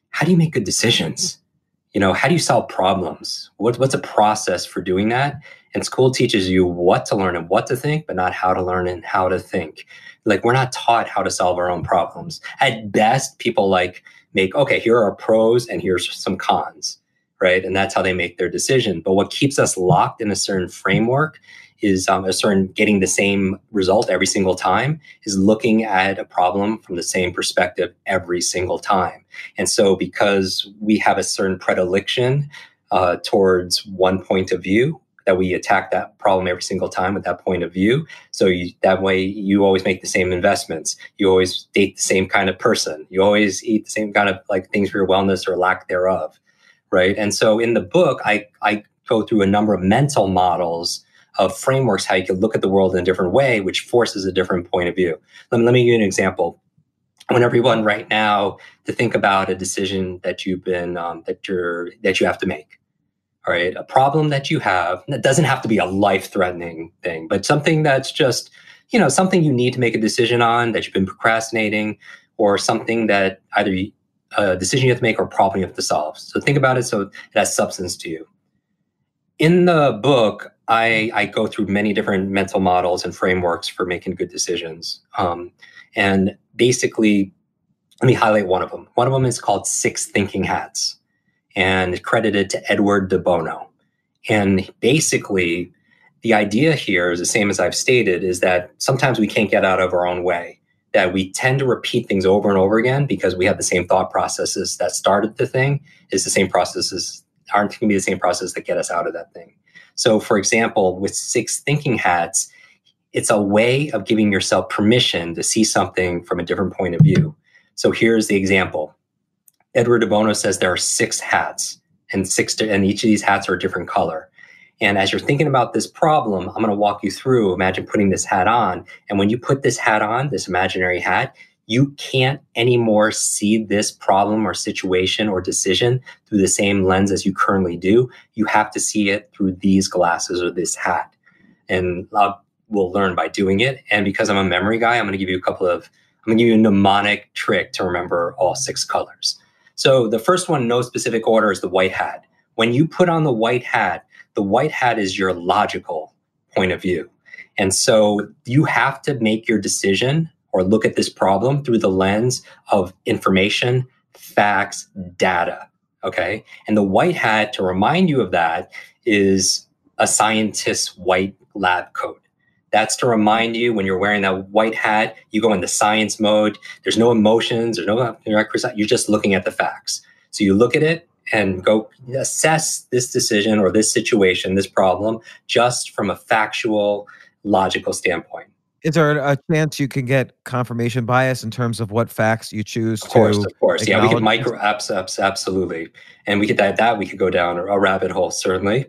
how do you make good decisions? You know, how do you solve problems? What, what's a process for doing that? And school teaches you what to learn and what to think, but not how to learn and how to think. Like we're not taught how to solve our own problems. At best, people like make, okay, here are pros and here's some cons, right? And that's how they make their decision. But what keeps us locked in a certain framework is um, a certain getting the same result every single time is looking at a problem from the same perspective every single time. And so because we have a certain predilection uh, towards one point of view, that we attack that problem every single time with that point of view. So you, that way, you always make the same investments. You always date the same kind of person. You always eat the same kind of like things for your wellness or lack thereof, right? And so in the book, I I go through a number of mental models of frameworks how you can look at the world in a different way, which forces a different point of view. Let me, let me give you an example. I want everyone right now to think about a decision that you've been um, that you're that you have to make all right, a problem that you have that doesn't have to be a life threatening thing, but something that's just, you know, something you need to make a decision on that you've been procrastinating or something that either a decision you have to make or a problem you have to solve. So think about it so it has substance to you. In the book, I, I go through many different mental models and frameworks for making good decisions. Um, and basically, let me highlight one of them. One of them is called Six Thinking Hats and credited to Edward de Bono. And basically, the idea here is the same as I've stated is that sometimes we can't get out of our own way, that we tend to repeat things over and over again because we have the same thought processes that started the thing, is the same processes, aren't going to be the same process that get us out of that thing. So, for example, with six thinking hats, it's a way of giving yourself permission to see something from a different point of view. So here's the example. Edward de Bono says there are six hats and six and each of these hats are a different color. And as you're thinking about this problem, I'm going to walk you through. Imagine putting this hat on. And when you put this hat on, this imaginary hat, you can't anymore see this problem or situation or decision through the same lens as you currently do. You have to see it through these glasses or this hat. And I'll, we'll learn by doing it. And because I'm a memory guy, I'm going to give you a couple of, I'm going to give you a mnemonic trick to remember all six colors. So the first one, no specific order, is the white hat. When you put on the white hat, the white hat is your logical point of view. And so you have to make your decision or look at this problem through the lens of information, facts, data. Okay. And the white hat, to remind you of that, is a scientist's white lab coat. That's to remind you when you're wearing that white hat, you go into science mode. There's no emotions, there's no, you're just looking at the facts. So you look at it and go assess this decision or this situation, this problem, just from a factual, logical standpoint. Is there a chance you can get confirmation bias in terms of what facts you choose of course, Of course, yeah, we could micro apps, apps, absolutely, and we could that that we could go down a rabbit hole certainly.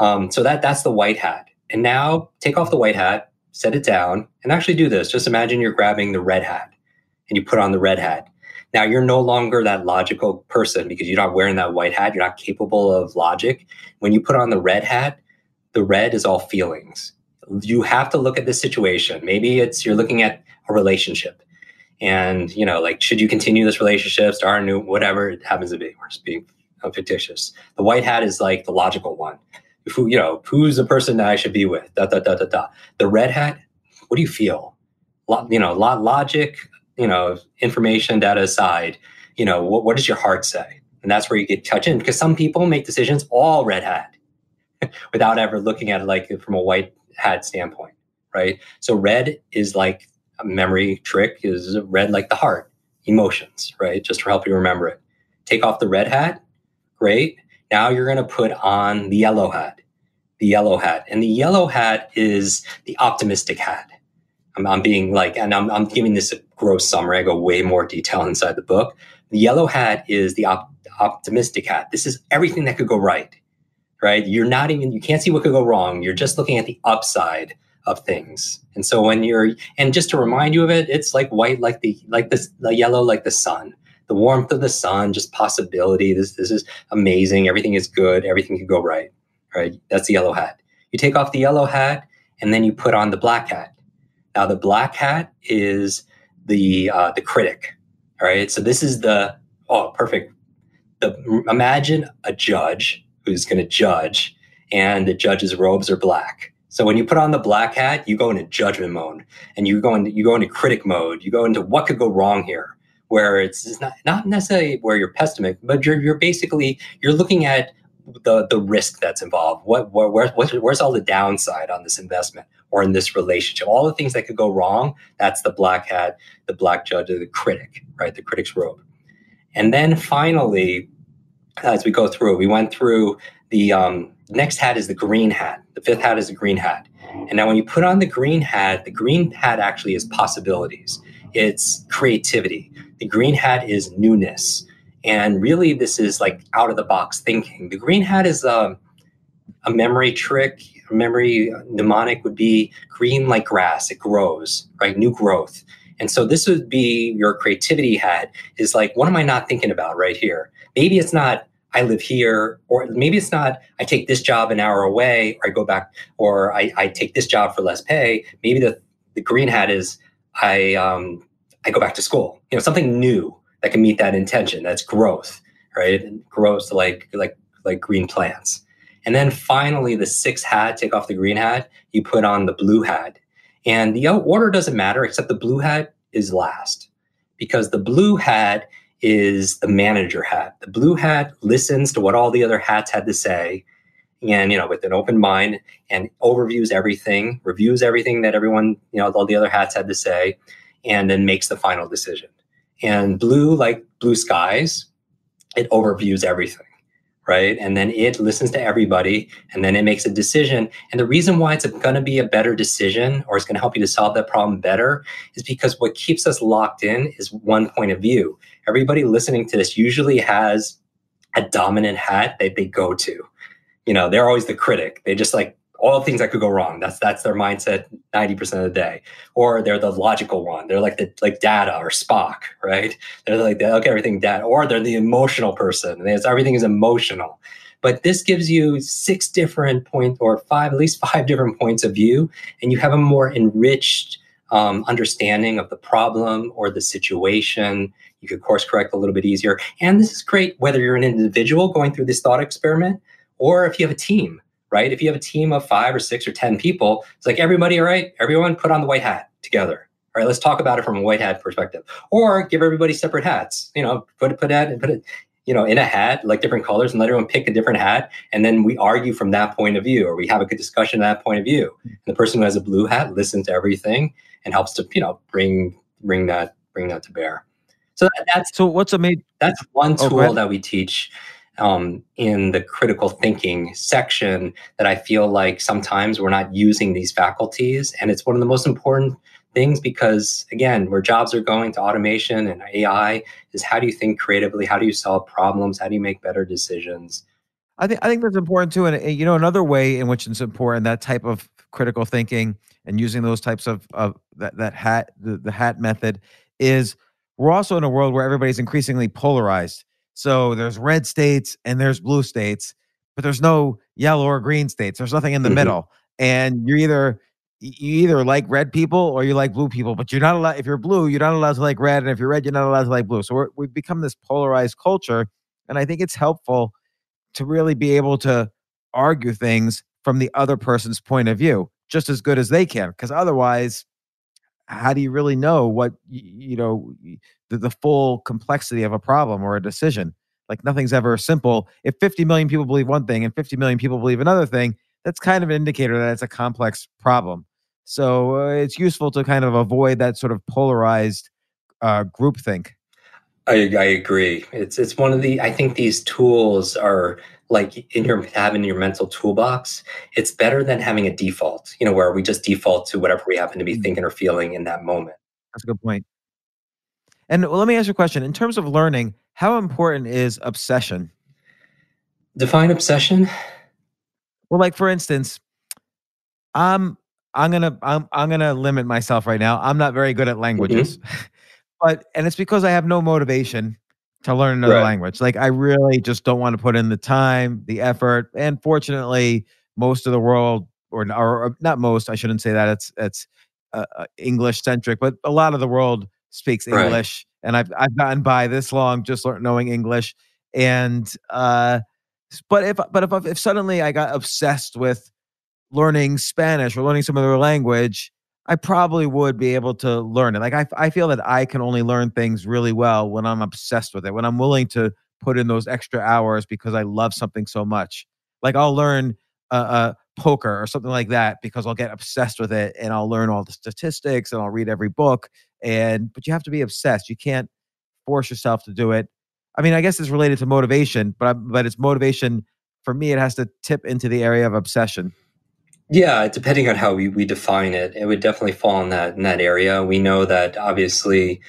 Um, so that that's the white hat, and now take off the white hat, set it down, and actually do this. Just imagine you're grabbing the red hat, and you put on the red hat. Now you're no longer that logical person because you're not wearing that white hat. You're not capable of logic. When you put on the red hat, the red is all feelings. You have to look at this situation. Maybe it's you're looking at a relationship and you know like should you continue this relationship start a new whatever it happens to be we're just being uh, fictitious the white hat is like the logical one who you know who's the person that i should be with da da da da da the red hat what do you feel Lot, you know lot logic you know, information data aside, you know, what, what does your heart say? And that's where you get touch in because some people make decisions all red hat without ever looking at it like from a white hat standpoint, right? So red is like a memory trick is red like the heart, emotions, right? Just to help you remember it. Take off the red hat, great. Now you're going to put on the yellow hat, the yellow hat. And the yellow hat is the optimistic hat. I'm, I'm being like, and I'm, I'm giving this a gross summary. I go way more detail inside the book. The yellow hat is the op- optimistic hat. This is everything that could go right, right? You're not even, you can't see what could go wrong. You're just looking at the upside of things. And so when you're, and just to remind you of it, it's like white, like the, like the yellow, like the sun, the warmth of the sun, just possibility. This, this is amazing. Everything is good. Everything could go right, right? That's the yellow hat. You take off the yellow hat and then you put on the black hat. Now the black hat is the uh, the critic. All right, so this is the oh perfect. The, imagine a judge who's going to judge, and the judge's robes are black. So when you put on the black hat, you go into judgment mode, and you go into you go into critic mode. You go into what could go wrong here, where it's, not not necessarily where you're pessimistic, but you're you're basically you're looking at the the risk that's involved. What, what where, where's all the downside on this investment or in this relationship? All the things that could go wrong. That's the black hat, the black judge, the critic, right? The critic's robe. And then finally, as we go through, we went through the um, next hat is the green hat. The fifth hat is the green hat. And now when you put on the green hat, the green hat actually is possibilities. It's creativity. The green hat is newness. And really, this is like out of the box thinking. The green hat is a, um, a memory trick. A memory mnemonic would be green like grass. It grows, right? New growth. And so this would be your creativity hat is like, what am I not thinking about right here? Maybe it's not I live here, or maybe it's not I take this job an hour away, or I go back, or I, I take this job for less pay. Maybe the, the green hat is I um, I go back to school. You know, something new that can meet that intention. That's growth, right? It grows like like like green plants. And then finally, the sixth hat, take off the green hat, you put on the blue hat. And the order doesn't matter, except the blue hat is last because the blue hat is the manager hat. The blue hat listens to what all the other hats had to say and you know with an open mind and overviews everything reviews everything that everyone you know all the other hats had to say and then makes the final decision and blue, like blue skies, it overviews everything, right? And then it listens to everybody and then it makes a decision. And the reason why it's going to be a better decision or it's going to help you to solve that problem better is because what keeps us locked in is one point of view. Everybody listening to this usually has a dominant hat that they go to. You know, they're always the critic. They just like all things that could go wrong. That's that's their mindset 90% of the day. Or they're the logical one. They're like the like data or Spock, right? They're like they look at everything data. Or they're the emotional person. It's, everything is emotional. But this gives you six different points or five, at least five different points of view, and you have a more enriched um, understanding of the problem or the situation. You could course correct a little bit easier. And this is great whether you're an individual going through this thought experiment or if you have a team right? If you have a team of five or six or 10 people, it's like everybody, all right, everyone put on the white hat together. All right, let's talk about it from a white hat perspective. Or give everybody separate hats. You know, put it, put that and put it, you know, in a hat, like different colors, and let everyone pick a different hat. And then we argue from that point of view, or we have a good discussion at that point of view. And the person who has a blue hat listens to everything and helps to, you know, bring bring that bring that to bear. So that's so what's a made that's one tool oh, that we teach um, in the critical thinking section that I feel like sometimes we're not using these faculties. And it's one of the most important things because, again, where jobs are going to automation and AI is how do you think creatively? How do you solve problems? How do you make better decisions? I think I think that's important too. And you know, another way in which it's important that type of critical thinking and using those types of, of that that hat the, the hat method is we're also in a world where everybody's increasingly polarized. So there's red states and there's blue states, but there's no yellow or green states. There's nothing in the mm-hmm. middle. And you're either you either like red people or you like blue people, but you're not allowed if you're blue, you're not allowed to like red, and if you're red, you're not allowed to like blue. So we have become this polarized culture, and I think it's helpful to really be able to argue things from the other person's point of view just as good as they can, because otherwise, how do you really know what you know the, the full complexity of a problem or a decision. Like nothing's ever simple. If 50 million people believe one thing and 50 million people believe another thing, that's kind of an indicator that it's a complex problem. So uh, it's useful to kind of avoid that sort of polarized uh, groupthink. I, I agree. It's it's one of the. I think these tools are like in your having your mental toolbox. It's better than having a default. You know, where we just default to whatever we happen to be mm-hmm. thinking or feeling in that moment. That's a good point. And let me ask you a question. In terms of learning, how important is obsession? Define obsession. Well, like for instance, I'm I'm gonna I'm I'm gonna limit myself right now. I'm not very good at languages, mm-hmm. but and it's because I have no motivation to learn another right. language. Like I really just don't want to put in the time, the effort, and fortunately, most of the world, or or not most, I shouldn't say that. It's it's uh, uh English centric, but a lot of the world speaks English, right. and I've I've gotten by this long just knowing English. And uh, but if but if if suddenly I got obsessed with learning Spanish or learning some other language, I probably would be able to learn it. Like I I feel that I can only learn things really well when I'm obsessed with it. When I'm willing to put in those extra hours because I love something so much. Like I'll learn uh, uh, poker or something like that because I'll get obsessed with it and I'll learn all the statistics and I'll read every book and but you have to be obsessed. You can't force yourself to do it. I mean, I guess it's related to motivation, but but it's motivation for me. It has to tip into the area of obsession. Yeah, depending on how we, we define it, it would definitely fall in that in that area. We know that obviously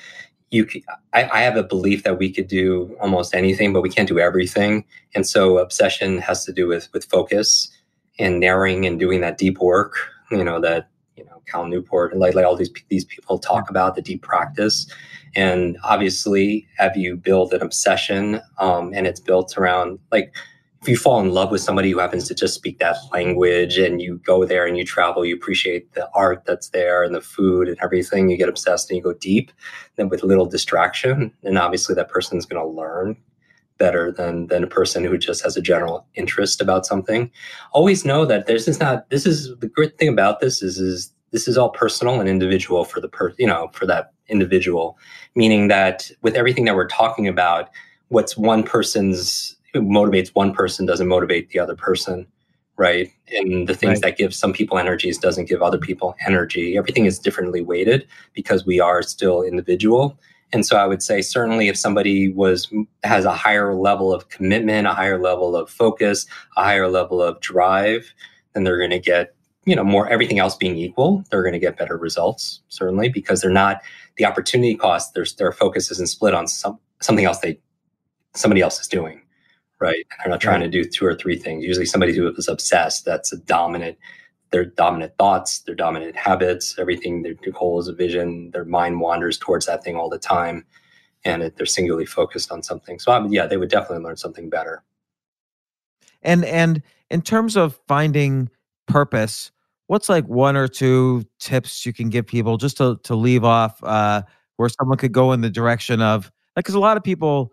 you I, I, have a belief that we could do almost anything but we can't do everything and so obsession has to do with with focus and narrowing and doing that deep work you know that Cal Newport and like, like all these these people talk about the deep practice. And obviously, have you build an obsession, um, and it's built around like if you fall in love with somebody who happens to just speak that language and you go there and you travel, you appreciate the art that's there and the food and everything, you get obsessed and you go deep, then with little distraction, and obviously that person's going to learn better than than a person who just has a general interest about something. Always know that this is not this is the great thing about this is is this is all personal and individual for the per you know for that individual. Meaning that with everything that we're talking about what's one person's motivates one person doesn't motivate the other person right? And the things right. that give some people energies doesn't give other people energy. Everything is differently weighted because we are still individual. And so I would say certainly if somebody was has a higher level of commitment, a higher level of focus, a higher level of drive, then they're going to get you know more everything else being equal they're going to get better results certainly because they're not the opportunity cost their their focus isn't split on some something else they somebody else is doing right? They're not trying to do two or three things. Usually somebody who is obsessed that's a dominant their dominant thoughts their dominant habits everything their goal is a vision their mind wanders towards that thing all the time and it, they're singularly focused on something. So um, yeah they would definitely learn something better. And and in terms of finding purpose, what's like one or two tips you can give people just to to leave off uh, where someone could go in the direction of like because a lot of people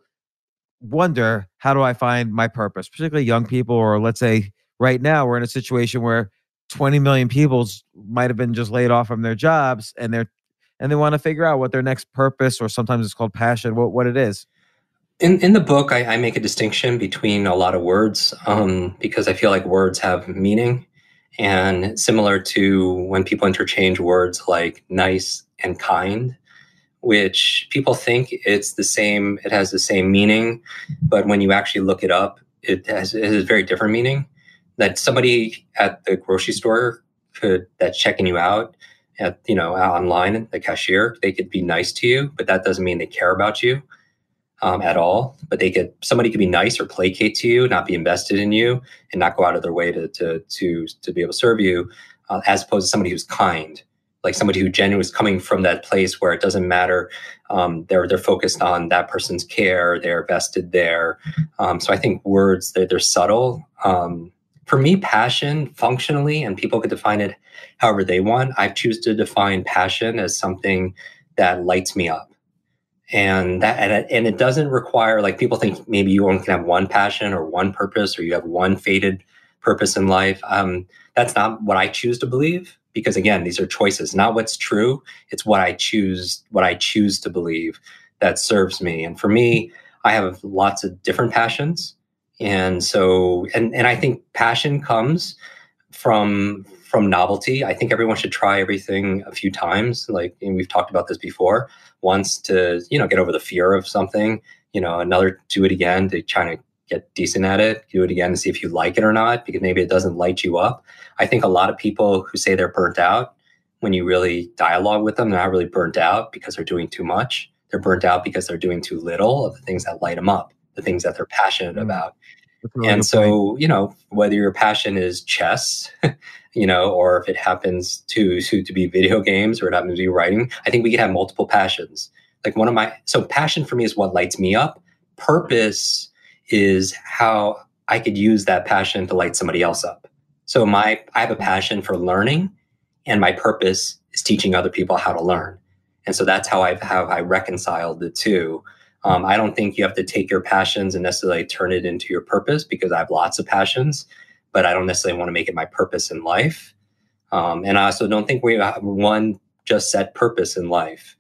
wonder how do I find my purpose, particularly young people, or let's say right now we're in a situation where 20 million people might have been just laid off from their jobs and they're and they want to figure out what their next purpose or sometimes it's called passion what, what it is. In in the book I, I make a distinction between a lot of words um, because i feel like words have meaning and similar to when people interchange words like nice and kind, which people think it's the same, it has the same meaning, but when you actually look it up, it has, it has a very different meaning. That somebody at the grocery store could that's checking you out at you know online, the cashier, they could be nice to you, but that doesn't mean they care about you um, at all. But they could somebody could be nice or placate to you, not be invested in you, and not go out of their way to to to to be able to serve you, uh, as opposed to somebody who's kind, like somebody who genuinely is coming from that place where it doesn't matter. Um, they're they're focused on that person's care. They're vested there. Um, so I think words they're, they're subtle. Um, for me, passion functionally, and people could define it however they want. I choose to define passion as something that lights me up and that and it, and it doesn't require like people think maybe you only can have one passion or one purpose or you have one fated purpose in life. Um, that's not what i choose to believe because again these are choices. Not what's true it's what i choose what i choose to believe that serves me. And for me i have lots of different passions. And so and and i think passion comes from from novelty. I think everyone should try everything a few times like we've talked about this before once to you know get over the fear of something you know another do it again to try to get decent at it do it again to see if you like it or not because maybe it doesn't light you up. I think a lot of people who say they're burnt out when you really dialogue with them they're not really burnt out because they're doing too much. They're burnt out because they're doing too little of the things that light them up the things that they're passionate mm. about. And so, you know, whether your passion is chess, you know, or if it happens to, to to be video games or it happens to be writing, I think we could have multiple passions. Like one of my so passion for me is what lights me up. Purpose is how I could use that passion to light somebody else up. So my I have a passion for learning, and my purpose is teaching other people how to learn. And so that's how I've how I reconciled the two. Um, I don't think you have to take your passions and necessarily turn it into your purpose because I have lots of passions, but I don't necessarily want to make it my purpose in life. Um, and I also don't think we have one just set purpose in life.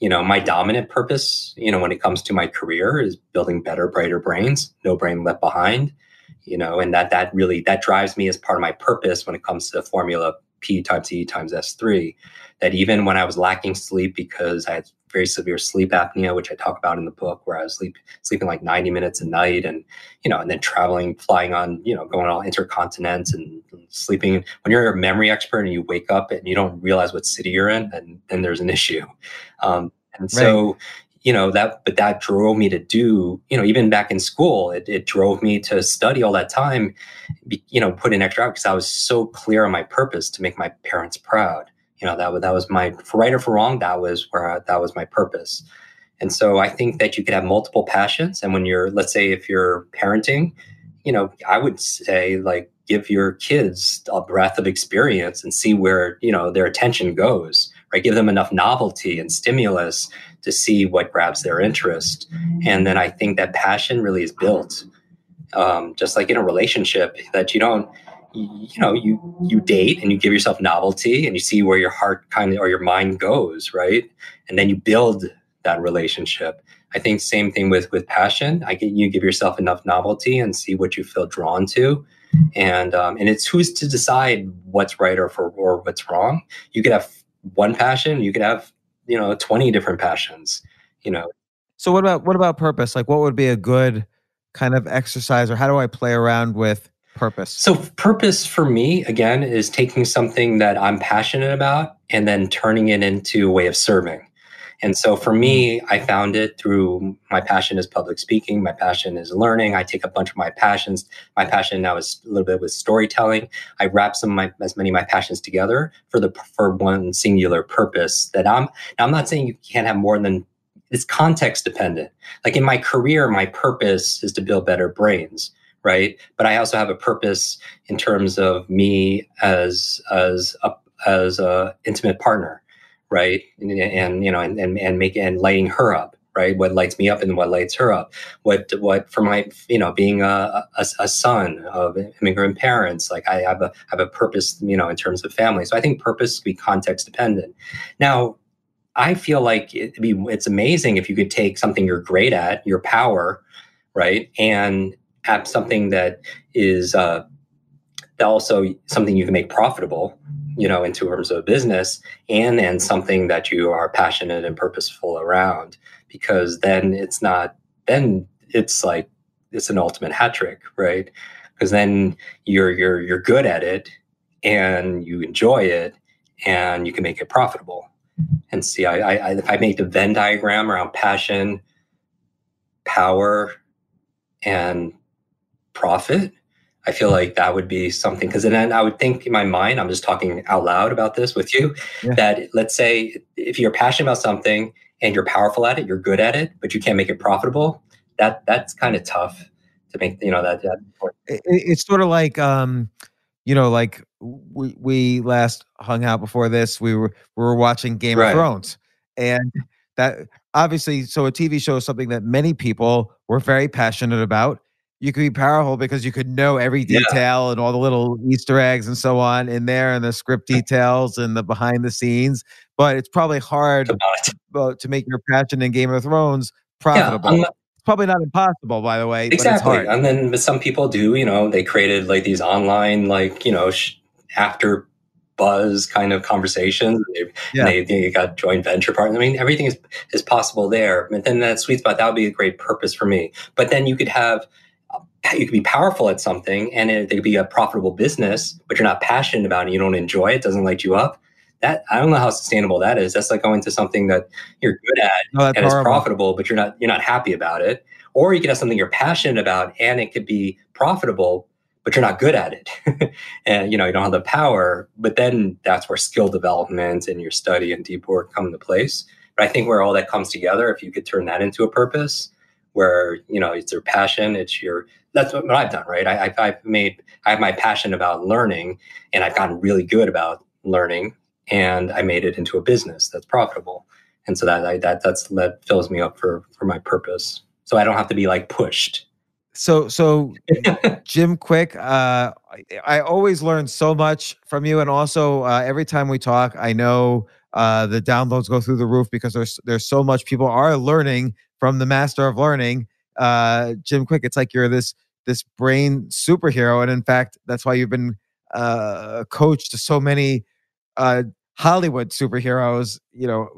You know, my dominant purpose, you know, when it comes to my career is building better, brighter brains, no brain left behind. You know, and that that really that drives me as part of my purpose when it comes to the formula P times E times S3. That even when I was lacking sleep because I had very severe sleep apnea, which I talk about in the book, where I was sleep, sleeping like 90 minutes a night and, you know, and then traveling, flying on, you know, going all intercontinents and sleeping. When you're a memory expert and you wake up and you don't realize what city you're in, then, then there's an issue. Um, and so, right. you know, that, but that drove me to do, you know, even back in school, it, it drove me to study all that time, you know, put in extra hours because I was so clear on my purpose to make my parents proud you know that was that was my for right or for wrong that was where I, that was my purpose. And so i think that you could have multiple passions and when you're let's say if you're parenting you know i would say like give your kids a breadth of experience and see where you know their attention goes right? Give them enough novelty and stimulus to see what grabs their interest. And then i think that passion really is built um, just like in a relationship that you don't you know you you date and you give yourself novelty and you see where your heart kind of or your mind goes right? And then you build that relationship. I think same thing with with passion. I get you give yourself enough novelty and see what you feel drawn to. And um, and it's who's to decide what's right or for or what's wrong. You could have one passion you could have you know 20 different passions you know. So what about what about purpose? Like what would be a good kind of exercise or how do I play around with purpose? So purpose for me again is taking something that I'm passionate about and then turning it into a way of serving. And so for me, mm. I found it through my passion is public speaking. My passion is learning. I take a bunch of my passions. My passion now is a little bit with storytelling. I wrap some of my, as many of my passions together for the, for one singular purpose that I'm, now I'm not saying you can't have more than it's context dependent. Like in my career, my purpose is to build better brains right but i also have a purpose in terms of me as as a as a intimate partner right? And, and you know, and, and and make and lighting her up, right? What lights me up and what lights her up. What what for my you know being a, a, a son of immigrant parents, like I have a have a purpose, you know, in terms of family. So I think purpose be context dependent. Now, I feel like it'd be it's amazing if you could take something you're great at, your power, right, and have something that is uh, also something you can make profitable you know, in terms of business, and then something that you are passionate and purposeful around, because then it's not, then it's like it's an ultimate hat trick, right? Because then you're you're you're good at it, and you enjoy it, and you can make it profitable. And see, I, I if I make the Venn diagram around passion, power, and profit, I feel like that would be something because then I would think in my mind, I'm just talking out loud about this with you, yeah. that let's say if you're passionate about something and you're powerful at it, you're good at it, but you can't make it profitable, that that's kind of tough to make, you know, that, that it, it's sort of like um, you know, like we we last hung out before this, we were we were watching Game right. of Thrones. And that obviously so a TV show is something that many people were very passionate about you could be powerful because you could know every detail yeah. and all the little Easter eggs and so on in there and the script details and the behind the scenes. But it's probably hard to, to make your passion in Game of Thrones profitable. Yeah, it's probably not impossible, by the way. Exactly. And then some people do, you know, they created like these online, like, you know, sh- after buzz kind of conversations. They, yeah. they, they, got joint venture partners. I mean, everything is, is possible there. And then that sweet spot, that would be a great purpose for me. But then you could have you could be powerful at something and it, it could be a profitable business, but you're not passionate about it, you don't enjoy it, doesn't light you up. That I don't know how sustainable that is. That's like going to something that you're good at no, and horrible. it's profitable, but you're not you're not happy about it. Or you could have something you're passionate about and it could be profitable, but you're not good at it. and you know, you don't have the power. But then that's where skill development and your study and deep work come into place. But I think where all that comes together, if you could turn that into a purpose, where you know it's your passion, it's your that's what, I've done, right? I, have made, I have my passion about learning and I've gotten really good about learning and I made it into a business that's profitable. And so that, I, that, that's, that fills me up for, for my purpose. So I don't have to be like pushed. So, so Jim Kwik, uh, I always learn so much from you. And also uh, every time we talk, I know uh, the downloads go through the roof because there's, there's so much people are learning from the master of learning uh, Jim Kwik. It's like you're this this brain superhero, and in fact, that's why you've been uh, coached to so many uh, Hollywood superheroes. You know,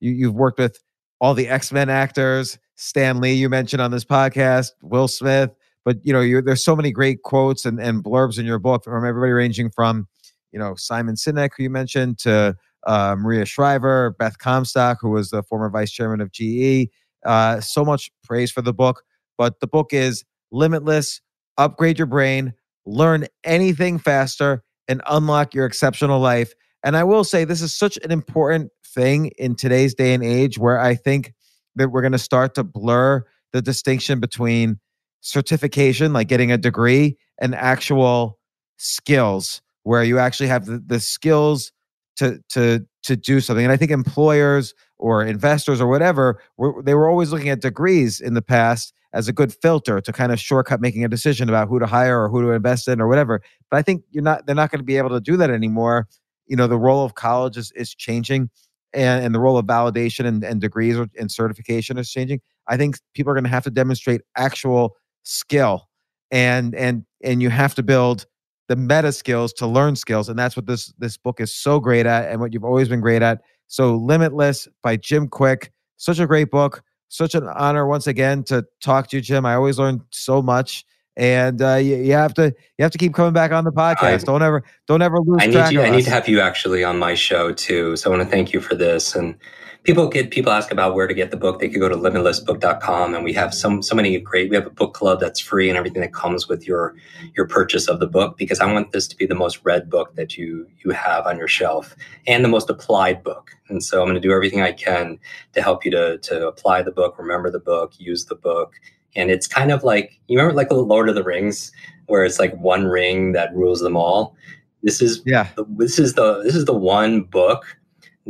you, you've worked with all the X Men actors, Stan Lee, you mentioned on this podcast, Will Smith. But you know, there's so many great quotes and, and blurbs in your book from everybody ranging from, you know, Simon Sinek, who you mentioned, to uh, Maria Shriver, Beth Comstock, who was the former vice chairman of GE, uh, so much praise for the book, but the book is limitless. Upgrade your brain, learn anything faster, and unlock your exceptional life. And I will say, this is such an important thing in today's day and age where I think that we're going to start to blur the distinction between certification, like getting a degree, and actual skills, where you actually have the, the skills to to to do something. And I think employers or investors or whatever, were, they were always looking at degrees in the past as a good filter to kind of shortcut making a decision about who to hire or who to invest in or whatever. But I think you're not they're not going to be able to do that anymore. You know, the role of college is, is changing and, and the role of validation and, and degrees and certification is changing. I think people are going to have to demonstrate actual skill and and and you have to build the meta skills to learn skills and that's what this this book is so great at and what you've always been great at so limitless by jim kwik such a great book. Such an honor once again to talk to you, Jim. I always learn so much and uh, you, you, have to you have to keep coming back on the podcast. I, don't ever don't ever lose I need. You, I us. need to have you actually on my show too. So I want to thank you for this. And people get people ask about where to get the book. They could go to limitlessbook.com, and we have some so many great. We have a book club that's free and everything that comes with your your purchase of the book because I want this to be the most read book that you you have on your shelf and the most applied book. And so I'm going to do everything I can to help you to to apply the book, remember the book, use the book and it's kind of like you remember like the Lord of the Rings, where it's like one ring that rules them all. This is yeah. The, this is the this is the one book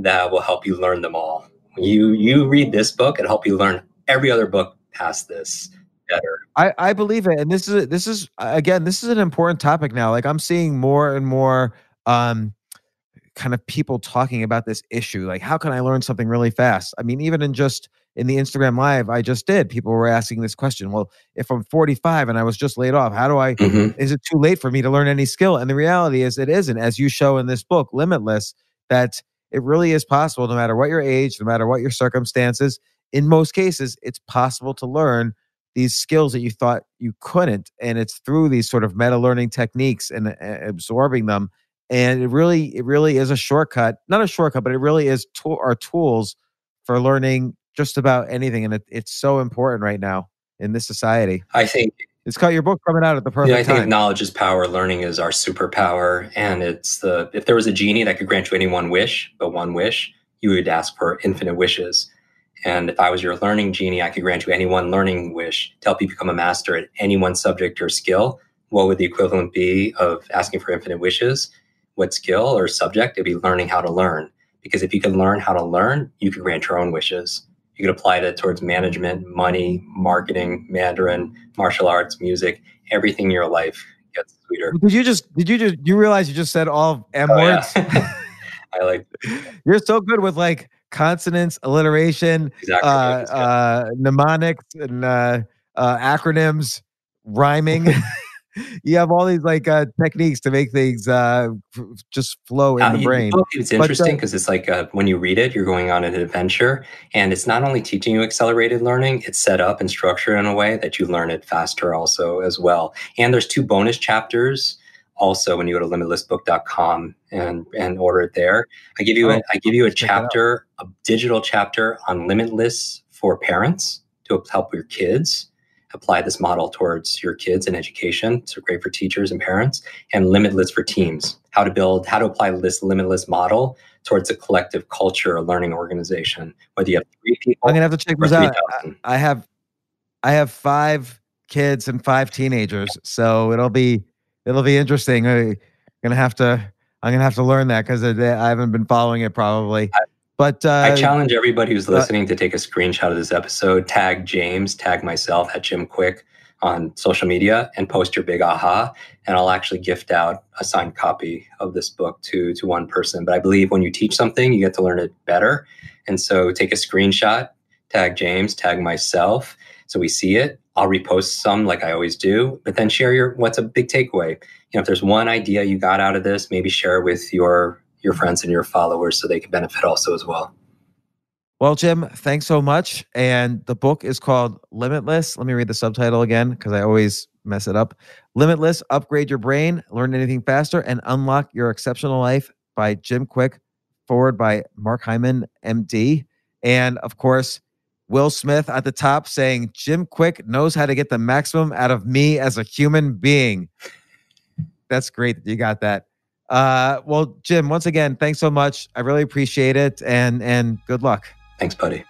that will help you learn them all. You you read this book and help you learn every other book past this better. I I believe it, and this is this is again this is an important topic now. Like I'm seeing more and more um kind of people talking about this issue. Like how can I learn something really fast? I mean, even in just in the Instagram live I just did, people were asking this question. Well, if I'm 45 and I was just laid off, how do I mm-hmm. is it too late for me to learn any skill? And the reality is it isn't, as you show in this book, Limitless, that it really is possible no matter what your age, no matter what your circumstances. In most cases, it's possible to learn these skills that you thought you couldn't. And it's through these sort of meta learning techniques and uh, absorbing them. And it really, it really is a shortcut, not a shortcut, but it really is to- our tools for learning just about anything, and it, it's so important right now in this society. I think it's got your book coming out at the perfect yeah, I think time. knowledge is power. Learning is our superpower, and it's the if there was a genie that could grant you any one wish, but one wish, you would ask for infinite wishes. And if I was your learning genie, I could grant you any one learning wish to help you become a master at any one subject or skill. What would the equivalent be of asking for infinite wishes? What skill or subject? It'd be learning how to learn. Because if you can learn how to learn, you can grant your own wishes you could apply that towards management, money, marketing, Mandarin, martial arts, music, everything in your life gets sweeter. Did you just did you just you realize you just said all M oh, words? Yeah. I like You're so good with like consonants, alliteration, exactly. uh, uh, mnemonics and uh, uh, acronyms, rhyming. you have all these like uh, techniques to make things uh, f- just flow in uh, the brain. It's interesting because it's like uh, when you read it, you're going on an adventure, and it's not only teaching you accelerated learning; it's set up and structured in a way that you learn it faster, also as well. And there's two bonus chapters also when you go to limitlessbook.com and and order it there. I give you oh, a, I give you a chapter, a digital chapter on limitless for parents to help your kids apply this model towards your kids and education. So great for teachers and parents, and limitless for teams. How to build, how to apply this limitless model towards a collective culture or learning organization. Whether you have three people, I'm gonna have to check this out. I have, I have five kids and five teenagers, so it'll be it'll be interesting. I'm gonna have to I'm gonna have to learn that because I haven't been following it probably. I, but uh, I challenge everybody who's uh, listening uh, to take a screenshot of this episode, tag James, tag myself at Jim Kwik on social media, and post your big aha. And I'll actually gift out a signed copy of this book to to one person. But I believe when you teach something, you get to learn it better. And so take a screenshot, tag James, tag myself, so we see it. I'll repost some like I always do, but then share your what's a big takeaway. You know, if there's one idea you got out of this, maybe share it with your your friends and your followers so they can benefit also as well. Well, Jim, thanks so much. And the book is called Limitless. Let me read the subtitle again because I always mess it up. Limitless Upgrade Your Brain, Learn Anything Faster, and Unlock Your Exceptional Life by Jim Kwik, forward by Mark Hyman, MD. And of course, Will Smith at the top saying, Jim Kwik knows how to get the maximum out of me as a human being. That's great that you got that. Uh, well, Jim, once again, thanks so much. I really appreciate it, and and good luck. Thanks, buddy.